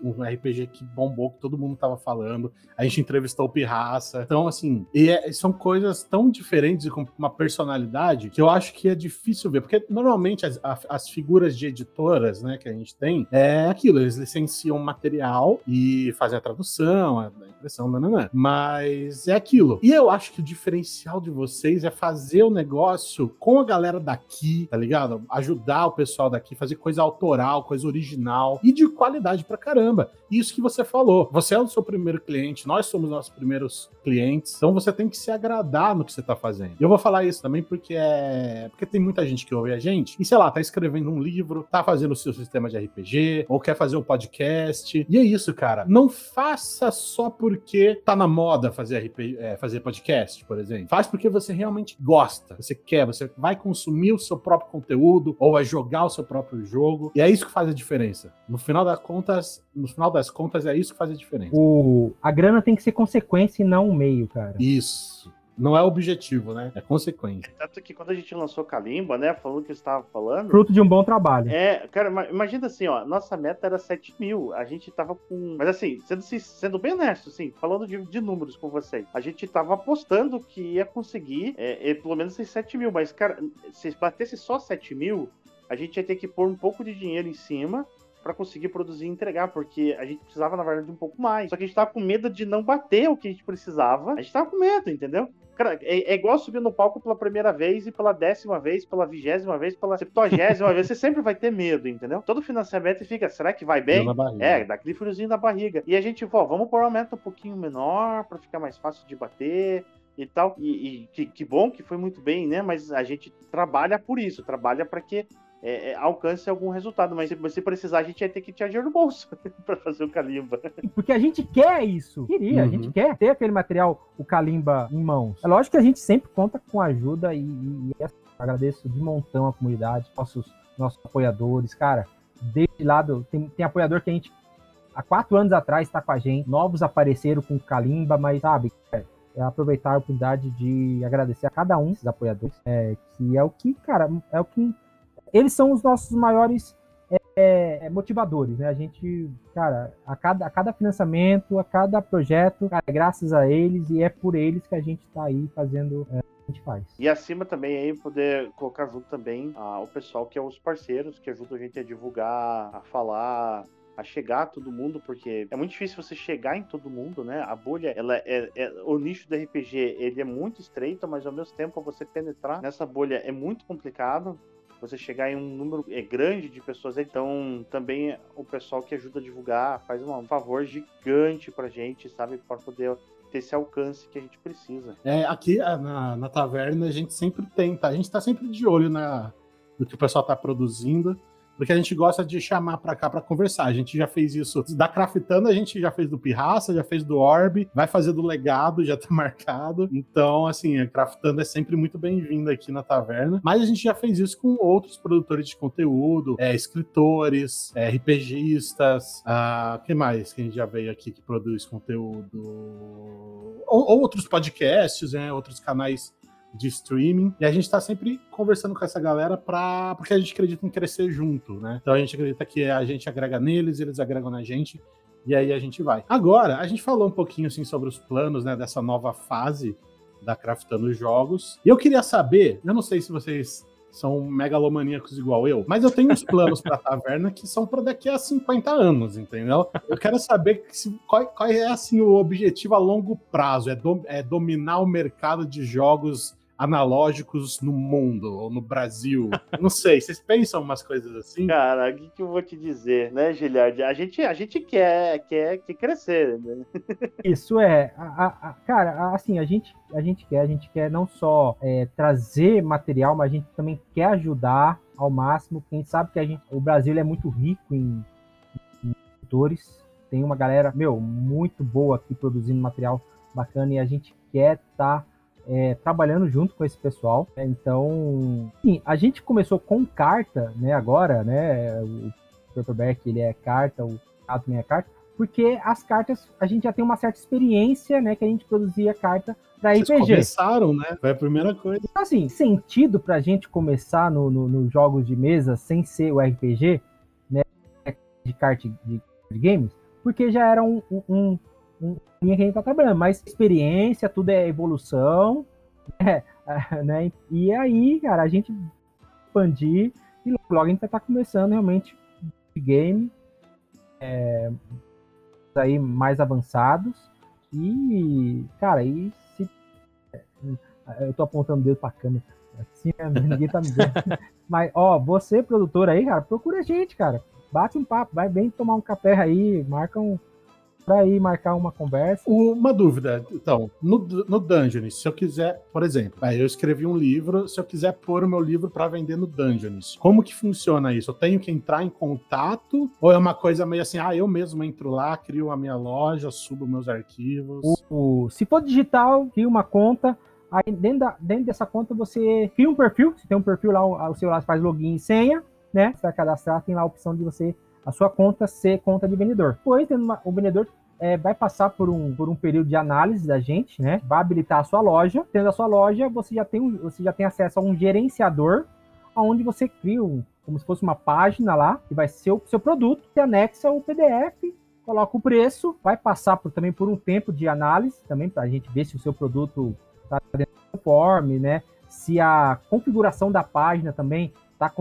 um, RPG que bombou, que todo mundo tava falando. A gente entrevistou o Pirraça. Então, assim, é, são coisas tão diferentes e com uma personalidade que eu acho que é difícil ver. Porque normalmente as, as figuras de editoras, né, que a gente tem, é aquilo, eles licenciam material e fazem a tradução, a impressão, não, não, não. Mas é aquilo. E eu acho que o diferencial de vocês é fazer o negócio com a galera galera daqui, tá ligado? Ajudar o pessoal daqui, fazer coisa autoral, coisa original e de qualidade pra caramba. Isso que você falou. Você é o seu primeiro cliente, nós somos nossos primeiros clientes, então você tem que se agradar no que você tá fazendo. Eu vou falar isso também porque é. Porque tem muita gente que ouve a gente e, sei lá, tá escrevendo um livro, tá fazendo o seu sistema de RPG, ou quer fazer um podcast. E é isso, cara. Não faça só porque tá na moda fazer RPG, é, fazer podcast, por exemplo. Faz porque você realmente gosta, você quer, você vai consumir consumir o seu próprio conteúdo ou a jogar o seu próprio jogo. E é isso que faz a diferença. No final das contas, no final das contas é isso que faz a diferença. O a grana tem que ser consequência e não um meio, cara. Isso. Não é objetivo, né? É consequência. Tanto que quando a gente lançou Kalimba, né? Falando o que estava falando. Fruto de um bom trabalho. É, cara, imagina assim, ó. Nossa meta era 7 mil. A gente tava com. Mas assim, sendo, sendo bem honesto, assim, falando de, de números com vocês, a gente tava apostando que ia conseguir é, é, pelo menos esses 7 mil. Mas, cara, se batesse só 7 mil, a gente ia ter que pôr um pouco de dinheiro em cima para conseguir produzir e entregar, porque a gente precisava, na verdade, de um pouco mais. Só que a gente tava com medo de não bater o que a gente precisava. A gente tava com medo, entendeu? Cara, é, é, igual subir no palco pela primeira vez e pela décima vez, pela vigésima vez, pela septuagésima vez. Você sempre vai ter medo, entendeu? Todo financiamento fica, será que vai bem? É, dá aquele friozinho na barriga. E a gente, ó, vamos pôr um aumento um pouquinho menor para ficar mais fácil de bater e tal. E, e que, que, bom que foi muito bem, né? Mas a gente trabalha por isso, trabalha para que é, é, alcance algum resultado, mas se você precisar, a gente vai ter que tirar dinheiro no bolso para fazer o Kalimba. Porque a gente quer isso. Queria, uhum. a gente quer ter aquele material, o Kalimba, em mãos. É lógico que a gente sempre conta com ajuda e, e, e agradeço de montão a comunidade, nossos, nossos apoiadores. Cara, desde lado, tem, tem apoiador que a gente há quatro anos atrás está com a gente, novos apareceram com o Kalimba, mas sabe, é, é aproveitar a oportunidade de agradecer a cada um desses apoiadores, é, que é o que, cara, é o que eles são os nossos maiores é, é, motivadores, né? A gente, cara, a cada, a cada financiamento, a cada projeto, cara, é graças a eles e é por eles que a gente está aí fazendo é, a gente faz. E acima também aí poder colocar junto também ah, o pessoal que é os parceiros, que ajudam a gente a divulgar, a falar, a chegar a todo mundo, porque é muito difícil você chegar em todo mundo, né? A bolha, ela é, é, o nicho do RPG, ele é muito estreito, mas ao mesmo tempo você penetrar nessa bolha é muito complicado você chegar em um número é, grande de pessoas. Então, também o pessoal que ajuda a divulgar faz um favor gigante pra gente, sabe? Para poder ter esse alcance que a gente precisa. É, aqui na, na taverna a gente sempre tenta, a gente tá sempre de olho na, no que o pessoal tá produzindo porque a gente gosta de chamar para cá para conversar. A gente já fez isso da Craftando, a gente já fez do Pirraça, já fez do Orb, vai fazer do Legado, já tá marcado. Então, assim, a Craftando é sempre muito bem-vinda aqui na taverna. Mas a gente já fez isso com outros produtores de conteúdo, é, escritores, é, RPGistas, ah, que mais que a gente já veio aqui que produz conteúdo? Ou, outros podcasts, né, outros canais de streaming. E a gente tá sempre conversando com essa galera pra, porque a gente acredita em crescer junto, né? Então a gente acredita que a gente agrega neles, eles agregam na gente. E aí a gente vai. Agora, a gente falou um pouquinho assim sobre os planos, né, dessa nova fase da Craftando Jogos. E eu queria saber, eu não sei se vocês são megalomaníacos igual eu, mas eu tenho uns planos para a taverna que são para daqui a 50 anos, entendeu? Eu quero saber se, qual, qual, é assim o objetivo a longo prazo, é, do, é dominar o mercado de jogos analógicos no mundo, ou no Brasil. Não sei, vocês pensam umas coisas assim? Cara, o que, que eu vou te dizer, né, Giliard? A gente, a gente quer, quer, quer crescer, né? Isso é. A, a, cara, assim, a gente, a gente quer, a gente quer não só é, trazer material, mas a gente também quer ajudar ao máximo. Quem sabe que a gente, o Brasil é muito rico em, em produtores. Tem uma galera, meu, muito boa aqui produzindo material bacana e a gente quer estar. Tá é, trabalhando junto com esse pessoal. Né? Então, sim, a gente começou com carta, né? Agora, né? O paperback ele é carta, o também é carta, porque as cartas a gente já tem uma certa experiência, né? Que a gente produzia carta para RPG. Vocês começaram, né? Foi a primeira coisa. Então, assim, sentido para a gente começar nos no, no jogos de mesa sem ser o RPG, né? De kart de, de games, porque já era um, um, um linha que a gente tá trabalhando, mas experiência, tudo é evolução, né? né? E aí, cara, a gente expandir e logo a gente vai estar tá começando realmente game é, aí mais avançados e, cara, e se eu tô apontando o dedo pra câmera assim, né? ninguém tá me vendo. Mas, ó, você, produtor aí, cara, procura a gente, cara. Bate um papo, vai bem tomar um café aí, marca um, para ir marcar uma conversa. Uma dúvida, então, no, no Dungeons, se eu quiser, por exemplo, aí eu escrevi um livro, se eu quiser pôr o meu livro para vender no Dungeons, como que funciona isso? Eu tenho que entrar em contato ou é uma coisa meio assim, ah, eu mesmo entro lá, crio a minha loja, subo meus arquivos? O, se for digital, cria uma conta, aí dentro, da, dentro dessa conta você cria um perfil, você tem um perfil lá, o seu lá faz login e senha, né? Vai cadastrar, tem lá a opção de você a sua conta ser conta de vendedor. Depois, uma, o vendedor é, vai passar por um, por um período de análise da gente, né? Vai habilitar a sua loja. Tendo a sua loja, você já tem, você já tem acesso a um gerenciador, onde você cria um, como se fosse uma página lá, que vai ser o seu produto, que anexa o PDF, coloca o preço, vai passar por, também por um tempo de análise, também para a gente ver se o seu produto está dentro do conforme, né? Se a configuração da página também está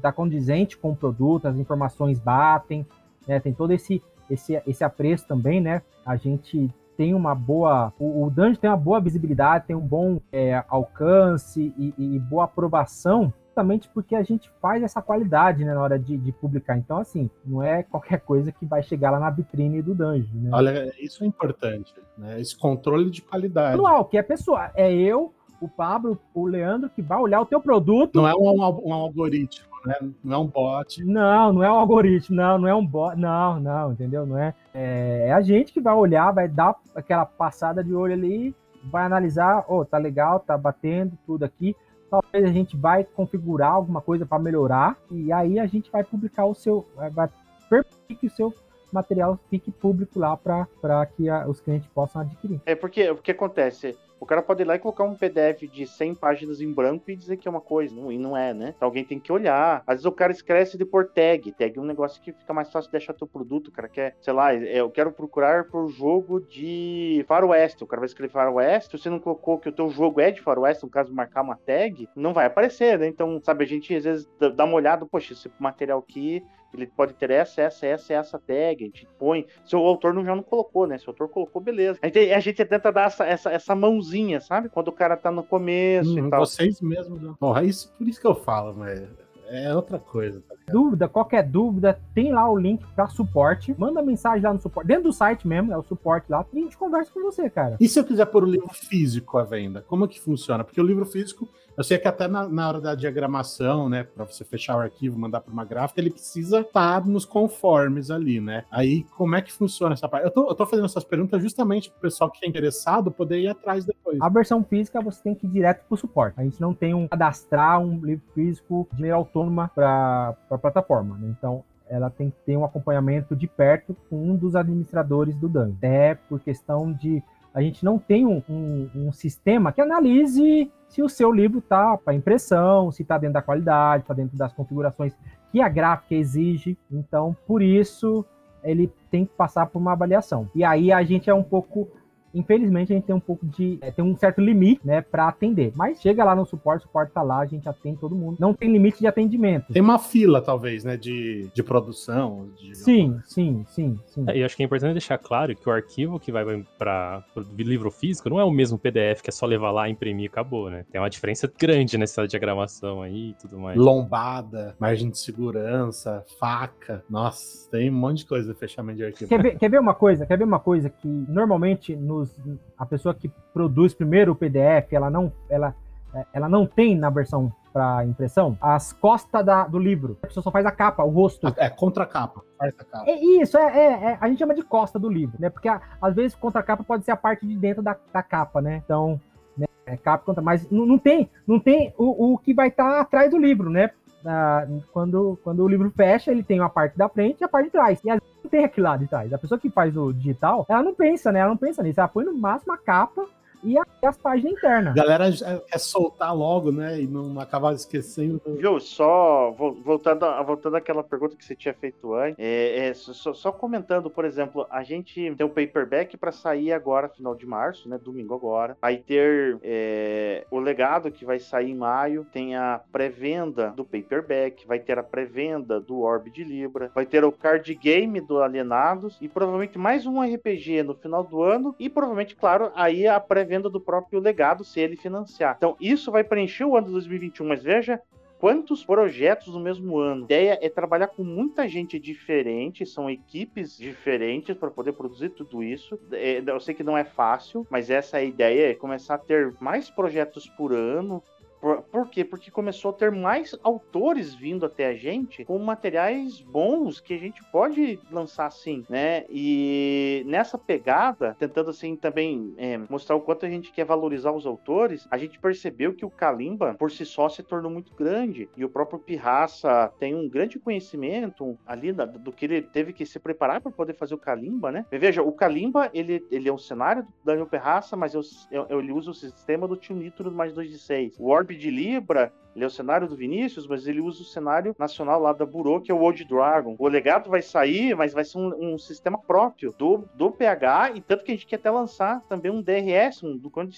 tá condizente com o produto, as informações batem, né? Tem todo esse, esse, esse apreço também, né? A gente tem uma boa. O, o Dungeon tem uma boa visibilidade, tem um bom é, alcance e, e, boa aprovação, justamente porque a gente faz essa qualidade né, na hora de, de, publicar. Então, assim, não é qualquer coisa que vai chegar lá na vitrine do Dungeon. Né? Olha, isso é importante, né? Esse controle de qualidade. Manual, que é pessoal, é eu o Pablo, o Leandro, que vai olhar o teu produto. Não é um, um, algoritmo, né? Não é um bot. Não, não é um algoritmo, não, não é um bot. Não, não, entendeu? Não é. É, é a gente que vai olhar, vai dar aquela passada de olho ali, vai analisar, oh, tá legal, tá batendo tudo aqui. Talvez a gente vai configurar alguma coisa para melhorar e aí a gente vai publicar o seu, vai permitir que o seu material fique público lá para que a, os clientes possam adquirir. É porque o que acontece? O cara pode ir lá e colocar um PDF de 100 páginas em branco e dizer que é uma coisa, não, e não é, né? Então alguém tem que olhar. Às vezes o cara esquece de pôr tag. Tag é um negócio que fica mais fácil de deixar teu produto. O cara quer, sei lá, é, eu quero procurar por jogo de faroeste. O cara vai escrever faroeste. Se você não colocou que o teu jogo é de faroeste, no caso marcar uma tag, não vai aparecer, né? Então, sabe, a gente às vezes dá uma olhada, poxa, esse material aqui ele pode ter essa, essa, essa, essa tag, a gente põe. Se o autor não, já não colocou, né? Se o autor colocou, beleza. A gente, a gente tenta dar essa, essa, essa mãozinha, sabe? Quando o cara tá no começo hum, e tal. Vocês mesmos. Né? Porra, isso, por isso que eu falo, mas é outra coisa. Tá dúvida, qualquer dúvida, tem lá o link para suporte. Manda mensagem lá no suporte, dentro do site mesmo, é o suporte lá, e a gente conversa com você, cara. E se eu quiser pôr o livro físico à venda, como que funciona? Porque o livro físico eu sei que até na, na hora da diagramação, né, para você fechar o arquivo, mandar para uma gráfica, ele precisa estar nos conformes ali, né? Aí, como é que funciona essa parte? Eu tô, eu tô fazendo essas perguntas justamente para o pessoal que é interessado poder ir atrás depois. A versão física você tem que ir direto para o suporte. A gente não tem um cadastrar um livro físico de maneira autônoma para a plataforma, né? Então, ela tem que ter um acompanhamento de perto com um dos administradores do DAN. Até por questão de a gente não tem um, um, um sistema que analise se o seu livro está para impressão, se está dentro da qualidade, está dentro das configurações que a gráfica exige. Então, por isso, ele tem que passar por uma avaliação. E aí a gente é um pouco Infelizmente, a gente tem um pouco de. É, tem um certo limite, né, para atender. Mas chega lá no suporte, o suporte tá lá, a gente atende todo mundo. Não tem limite de atendimento. Tem uma fila, talvez, né, de, de produção. De... Sim, sim, sim, sim. É, e acho que é importante deixar claro que o arquivo que vai para o livro físico não é o mesmo PDF que é só levar lá, imprimir e acabou, né? Tem uma diferença grande nessa diagramação aí e tudo mais. Lombada, margem de segurança, faca. Nossa, tem um monte de coisa de fechamento de arquivo. Quer ver, quer ver uma coisa? Quer ver uma coisa que normalmente no a pessoa que produz primeiro o PDF, ela não, ela, ela não tem na versão para impressão as costas da, do livro. A pessoa só faz a capa, o rosto. É, contra capa. Faz a capa. É isso, é, é, é, a gente chama de costa do livro, né? Porque às vezes contra capa pode ser a parte de dentro da, da capa, né? Então, né, é capa contra, mas não, não tem, não tem o, o que vai estar tá atrás do livro, né? Ah, quando, quando o livro fecha, ele tem uma parte da frente e a parte de trás. E às vezes não tem aquilo lá de trás. A pessoa que faz o digital, ela não pensa, né? Ela não pensa nisso. Ela põe no máximo a capa e as páginas internas. A galera quer soltar logo, né? E não acabar esquecendo. Viu, só voltando, voltando àquela pergunta que você tinha feito antes, é, é só, só, comentando, por exemplo, a gente tem o paperback para sair agora, final de março, né? Domingo agora. Vai ter é, o legado que vai sair em maio, tem a pré-venda do paperback, vai ter a pré-venda do Orb de Libra, vai ter o card game do Alienados e provavelmente mais um RPG no final do ano e provavelmente, claro, aí a pré-venda venda do próprio legado se ele financiar. Então, isso vai preencher o ano de 2021, mas veja quantos projetos no mesmo ano. A ideia é trabalhar com muita gente diferente, são equipes diferentes para poder produzir tudo isso. É, eu sei que não é fácil, mas essa é a ideia, é começar a ter mais projetos por ano, por, por, quê? Porque começou a ter mais autores vindo até a gente com materiais bons que a gente pode lançar assim, né? E nessa pegada, tentando assim também é, mostrar o quanto a gente quer valorizar os autores, a gente percebeu que o Kalimba por si só se tornou muito grande e o próprio Pirraça tem um grande conhecimento ali da, do que ele teve que se preparar para poder fazer o Kalimba, né? veja, o Kalimba ele, ele é um cenário do Daniel Pirraça, mas eu, eu, ele usa o sistema do Tio Nitro mais 2 de 6. O Orb de Libra, ele é o cenário do Vinícius, mas ele usa o cenário nacional lá da Burô, que é o Old Dragon. O legado vai sair, mas vai ser um, um, sistema próprio do, do PH, e tanto que a gente quer até lançar também um DRS, um do de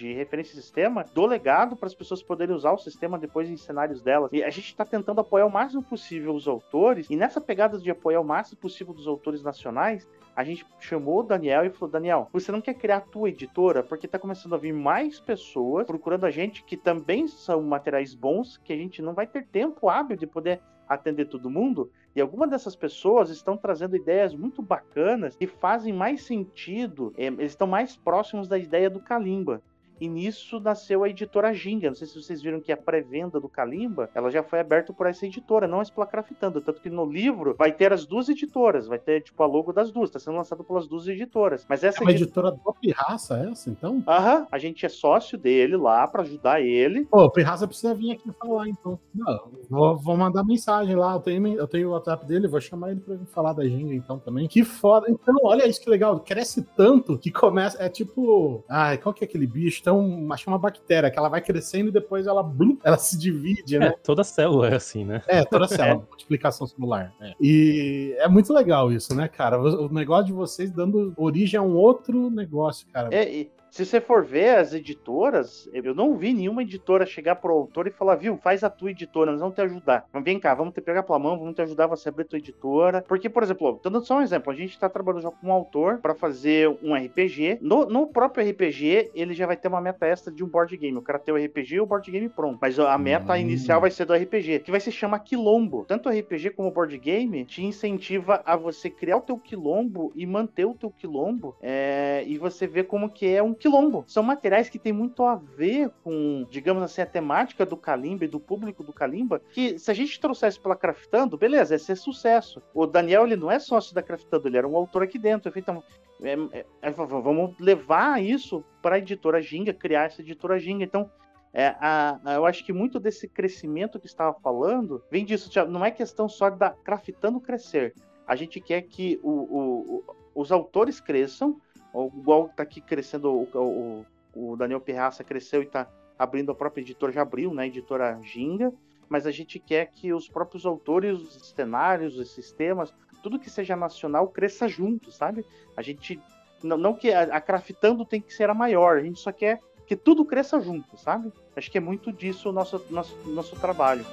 de referência sistema do legado para as pessoas poderem usar o sistema depois em cenários delas. E a gente está tentando apoiar o máximo possível os autores, e nessa pegada de apoiar o máximo possível dos autores nacionais, a gente chamou o Daniel e falou: Daniel, você não quer criar a tua editora? Porque está começando a vir mais pessoas procurando a gente que também são materiais bons, que a gente não vai ter tempo hábil de poder atender todo mundo. E algumas dessas pessoas estão trazendo ideias muito bacanas que fazem mais sentido, é, eles estão mais próximos da ideia do Kalimba. E nisso nasceu a editora Ginga. Não sei se vocês viram que a pré-venda do Kalimba, ela já foi aberta por essa editora, não a Esplacraftando. Tanto que no livro vai ter as duas editoras, vai ter tipo a logo das duas, está sendo lançado pelas duas editoras. Mas essa é uma editora do Pirraça essa, então? Aham, a gente é sócio dele lá para ajudar ele. Pô, o Pirraça precisa vir aqui falar, então. Não, vou, vou mandar mensagem lá, eu tenho, eu tenho o WhatsApp dele, vou chamar ele para falar da Ginga então também. Que foda. Então, olha isso que legal, cresce tanto que começa, é tipo, ai, qual que é aquele bicho? Então acho uma bactéria, que ela vai crescendo e depois ela, blum, ela se divide, né? É, toda célula é assim, né? É, toda célula, é. multiplicação celular. É. E é muito legal isso, né, cara? O negócio de vocês dando origem a um outro negócio, cara. É, se você for ver as editoras, eu não vi nenhuma editora chegar pro autor e falar, viu, faz a tua editora, nós vamos te ajudar. Mas vem cá, vamos te pegar pela mão, vamos te ajudar você a abrir a tua editora. Porque, por exemplo, dando só um exemplo, a gente tá trabalhando já com um autor para fazer um RPG. No, no, próprio RPG, ele já vai ter uma meta extra de um board game. O cara tem o RPG e o board game pronto. Mas a meta hum. inicial vai ser do RPG, que vai se chamar Quilombo. Tanto o RPG como o board game te incentiva a você criar o teu quilombo e manter o teu quilombo. É, e você ver como que é um quilombo. São materiais que tem muito a ver com, digamos assim, a temática do Kalimba e do público do Kalimba, que se a gente trouxesse pela Craftando, beleza, ia ser sucesso. O Daniel, ele não é sócio da Craftando, ele era um autor aqui dentro. Então, é, é vamos levar isso para a editora Ginga, criar essa editora Ginga. Então, é, a, a, eu acho que muito desse crescimento que estava falando vem disso. Não é questão só da Craftando crescer. A gente quer que o, o, o, os autores cresçam, igual tá aqui crescendo o, o, o Daniel Pirraça cresceu e tá abrindo a própria editora, já abriu, né? Editora Ginga, mas a gente quer que os próprios autores, os cenários, os sistemas, tudo que seja nacional cresça junto, sabe? A gente. Não, não que a, a Craftando tem que ser a maior, a gente só quer que tudo cresça junto, sabe? Acho que é muito disso o nosso, nosso, nosso trabalho.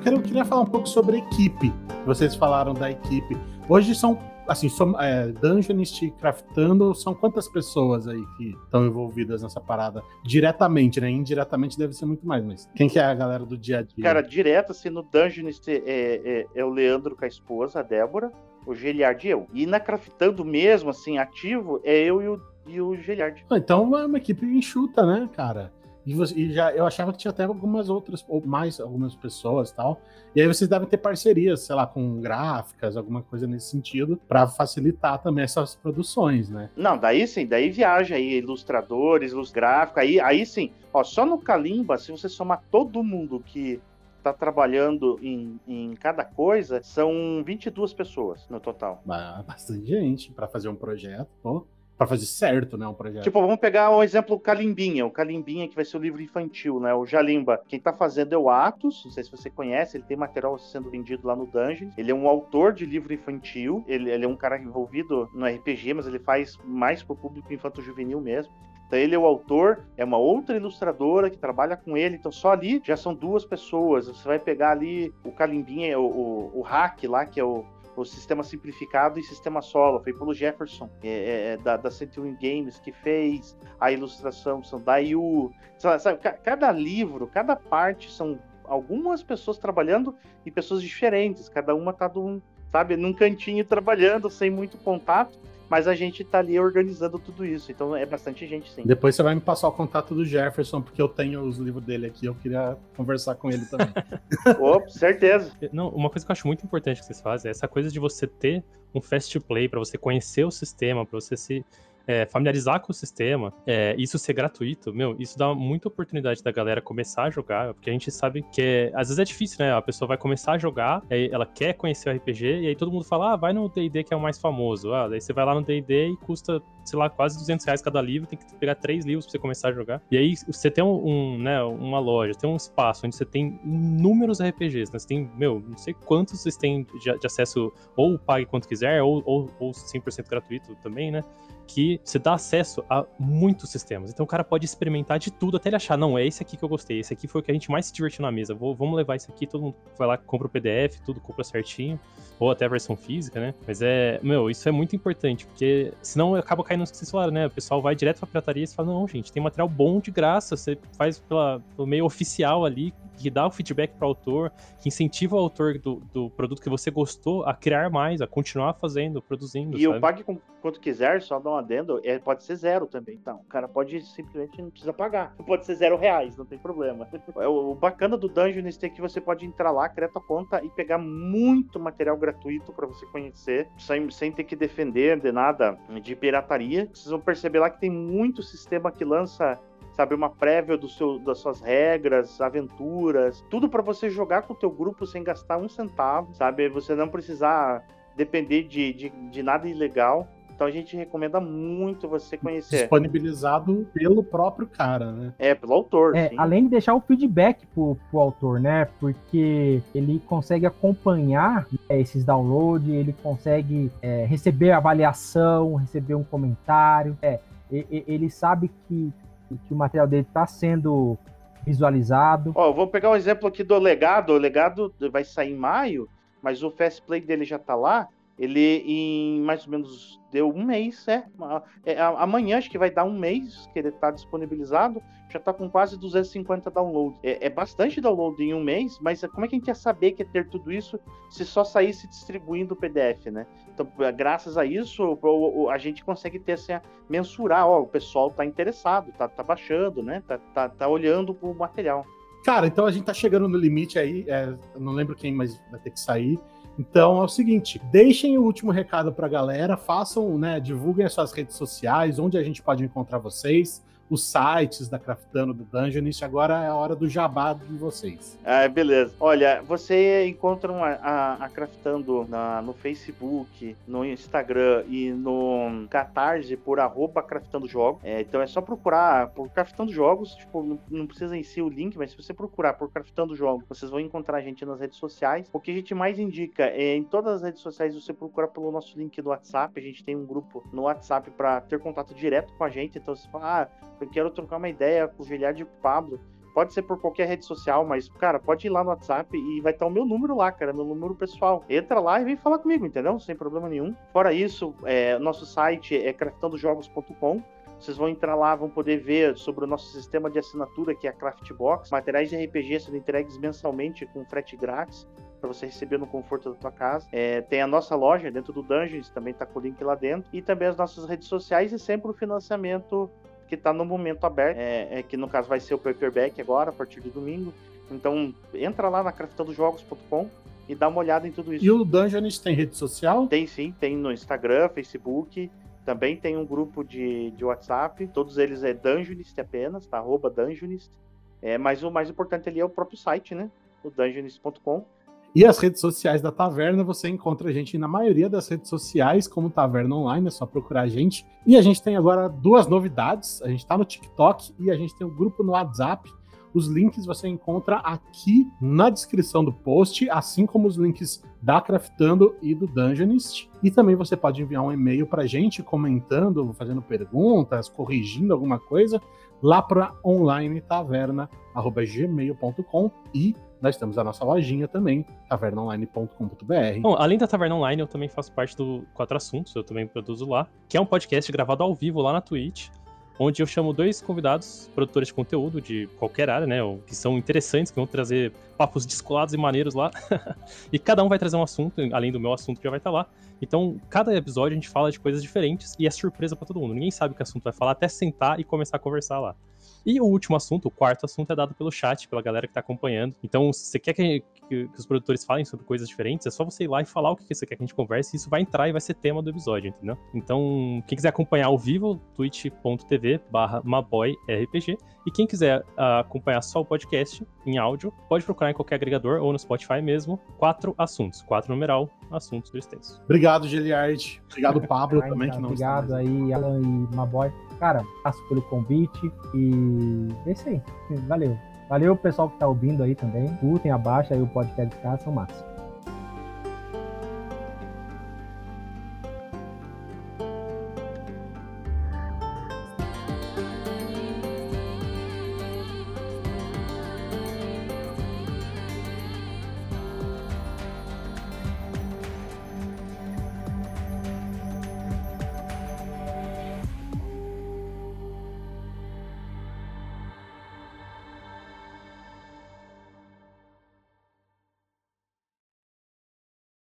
Quero, eu queria falar um pouco sobre equipe. Vocês falaram da equipe. Hoje são, assim, som, é, Dungeonist craftando, são quantas pessoas aí que estão envolvidas nessa parada? Diretamente, né? Indiretamente deve ser muito mais, mas quem que é a galera do dia a dia? Cara, direto, assim, no Dungeonist é, é, é o Leandro com a esposa, a Débora, o Geliard e eu. E na craftando mesmo, assim, ativo, é eu e o, e o Geliard. Então é uma equipe enxuta, né, cara? E, você, e, já eu achava que tinha até algumas outras, ou mais algumas pessoas tal. E aí vocês devem ter parcerias, sei lá, com gráficas, alguma coisa nesse sentido, para facilitar também essas produções, né? Não, daí sim, daí viaja aí ilustradores, luz gráfica, aí, aí sim. Ó, só no Kalimba, se você somar todo mundo que tá trabalhando em, em cada coisa, são 22 pessoas no total. Bastante gente para fazer um projeto, pô para fazer certo, né, um projeto. Tipo, vamos pegar um exemplo o Calimbinha, o Calimbinha que vai ser o livro infantil, né, o Jalimba. Quem tá fazendo é o Atos, não sei se você conhece, ele tem material sendo vendido lá no Dungeon. Ele é um autor de livro infantil, ele, ele é um cara envolvido no RPG, mas ele faz mais pro público infanto-juvenil mesmo. Então ele é o autor, é uma outra ilustradora que trabalha com ele. Então só ali já são duas pessoas. Você vai pegar ali o Calimbinha, o, o, o Hack lá, que é o, o sistema simplificado e sistema solo, foi pelo Jefferson, é, é, é da, da Century Games, que fez a ilustração, são da IU. Sabe, cada livro, cada parte são algumas pessoas trabalhando e pessoas diferentes, cada uma tá do, sabe, num cantinho trabalhando, sem muito contato, mas a gente tá ali organizando tudo isso, então é bastante gente, sim. Depois você vai me passar o contato do Jefferson, porque eu tenho os livros dele aqui, eu queria conversar com ele também. Opa, certeza. Não, uma coisa que eu acho muito importante que vocês fazem é essa coisa de você ter um fast play para você conhecer o sistema, para você se é, familiarizar com o sistema, é, isso ser gratuito, meu, isso dá muita oportunidade da galera começar a jogar, porque a gente sabe que é, às vezes é difícil, né? A pessoa vai começar a jogar, ela quer conhecer o RPG, e aí todo mundo fala, ah, vai no D&D que é o mais famoso. Ah, daí você vai lá no D&D e custa, sei lá, quase 200 reais cada livro, tem que pegar três livros pra você começar a jogar. E aí você tem um, um né, uma loja, tem um espaço onde você tem inúmeros RPGs, né? Você tem, meu, não sei quantos vocês têm de, de acesso, ou pague quanto quiser, ou, ou, ou 100% gratuito também, né? Que você dá acesso a muitos sistemas. Então o cara pode experimentar de tudo até ele achar, não, é esse aqui que eu gostei, esse aqui foi o que a gente mais se divertiu na mesa. Vou, vamos levar isso aqui, todo mundo vai lá, compra o PDF, tudo compra certinho, ou até a versão física, né? Mas é, meu, isso é muito importante, porque senão acaba caindo no que vocês falaram, né? O pessoal vai direto pra pirataria e fala, não, gente, tem material bom de graça, você faz pela, pelo meio oficial ali, que dá o feedback para o autor, que incentiva o autor do, do produto que você gostou a criar mais, a continuar fazendo, produzindo. E sabe? o pague quanto quiser, só dá um adendo, é, pode ser zero também. Então, o cara pode simplesmente não precisa pagar. Pode ser zero reais, não tem problema. É, o, bacana do Dungeons é que você pode entrar lá, criar tua conta e pegar muito material gratuito para você conhecer, sem, sem ter que defender de nada de pirataria. Vocês vão perceber lá que tem muito sistema que lança sabe, uma prévia do seu, das suas regras, aventuras, tudo para você jogar com o teu grupo sem gastar um centavo, sabe? Você não precisar depender de, de, de nada ilegal. Então a gente recomenda muito você conhecer. Disponibilizado pelo próprio cara, né? É, pelo autor. É, além de deixar o feedback pro, pro autor, né? Porque ele consegue acompanhar é, esses downloads, ele consegue é, receber avaliação, receber um comentário. É, ele sabe que que o material dele está sendo visualizado. Ó, vou pegar um exemplo aqui do Legado. O Legado vai sair em maio, mas o Fast Play dele já está lá. Ele em mais ou menos deu um mês, é. é amanhã acho que vai dar um mês que ele está disponibilizado. Já está com quase 250 downloads. É, é, bastante download em um mês, mas como é que a gente ia saber que ia ter tudo isso se só saísse distribuindo o PDF, né? Então, graças a isso, a gente consegue ter assim, mensurar, ó, o pessoal está interessado, tá, tá baixando, né? Tá, tá, tá olhando o material. Cara, então a gente tá chegando no limite aí. É, não lembro quem, mas vai ter que sair. Então é o seguinte, deixem o último recado para a galera, façam, né, divulguem as suas redes sociais, onde a gente pode encontrar vocês, os sites da Craftando do Dungeonist. Agora é a hora do jabá de vocês. Ah, beleza. Olha, você encontra a, a, a Craftando na, no Facebook, no Instagram e no Catarse por arroba Craftando Jogos. É, então é só procurar por Craftando Jogos. Tipo, não, não, precisa em si o link, mas se você procurar por Craftando Jogos, vocês vão encontrar a gente nas redes sociais. O que a gente mais indica é em todas as redes sociais você procura pelo nosso link do WhatsApp. A gente tem um grupo no WhatsApp para ter contato direto com a gente. Então você fala, ah, eu quero trocar uma ideia com o Giliard e o Pablo. Pode ser por qualquer rede social, mas, cara, pode ir lá no WhatsApp e vai estar o meu número lá, cara, meu número pessoal. Entra lá e vem falar comigo, entendeu? Sem problema nenhum. Fora isso, é, nosso site é craftandojogos.com. Vocês vão entrar lá, vão poder ver sobre o nosso sistema de assinatura, que é a Craftbox. Materiais de RPG sendo entregues mensalmente com frete grátis para você receber no conforto da tua casa. É, tem a nossa loja dentro do Dungeons, também tá com o link lá dentro. E também as nossas redes sociais e sempre o financiamento que está no momento aberto, é, é, que no caso vai ser o paperback agora, a partir de domingo. Então, entra lá na craftandojogos.com e dá uma olhada em tudo isso. E o Dungeonist tem rede social? Tem sim, tem no Instagram, Facebook, também tem um grupo de, de WhatsApp, todos eles é Dungeonist apenas, tá? Arroba Dungeonist. É, mas o mais importante ali é o próprio site, né? O dungeonist.com. E as redes sociais da Taverna, você encontra a gente na maioria das redes sociais, como Taverna Online, é só procurar a gente. E a gente tem agora duas novidades: a gente está no TikTok e a gente tem um grupo no WhatsApp. Os links você encontra aqui na descrição do post, assim como os links da Craftando e do Dungeonist. E também você pode enviar um e-mail para a gente comentando, fazendo perguntas, corrigindo alguma coisa, lá para onlinetaverna.gmail.com e nós temos a nossa lojinha também, tavernaonline.com.br. Bom, além da Taverna Online, eu também faço parte do Quatro Assuntos, eu também produzo lá, que é um podcast gravado ao vivo lá na Twitch, onde eu chamo dois convidados, produtores de conteúdo de qualquer área, né, que são interessantes, que vão trazer papos descolados e maneiros lá. e cada um vai trazer um assunto, além do meu assunto que já vai estar lá. Então, cada episódio a gente fala de coisas diferentes e é surpresa para todo mundo. Ninguém sabe o que assunto vai falar até sentar e começar a conversar lá. E o último assunto, o quarto assunto, é dado pelo chat, pela galera que tá acompanhando. Então, se você quer que, que, que, os produtores falem sobre coisas diferentes, é só você ir lá e falar o que você quer que a gente converse, e isso vai entrar e vai ser tema do episódio, entendeu? Então, quem quiser acompanhar ao vivo, twitch.tv barra maboyrpg. E quem quiser uh, acompanhar só o podcast em áudio, pode procurar em qualquer agregador ou no Spotify mesmo. Quatro assuntos, quatro numeral, assuntos extensos. Obrigado, Geliard. Obrigado, Pablo, também, que não Obrigado aí, Alan e Maboy. Cara, passo pelo convite e é isso aí. Valeu. Valeu, pessoal que tá ouvindo aí também. Curtem, abaixa aí o podcast, cara, são massa.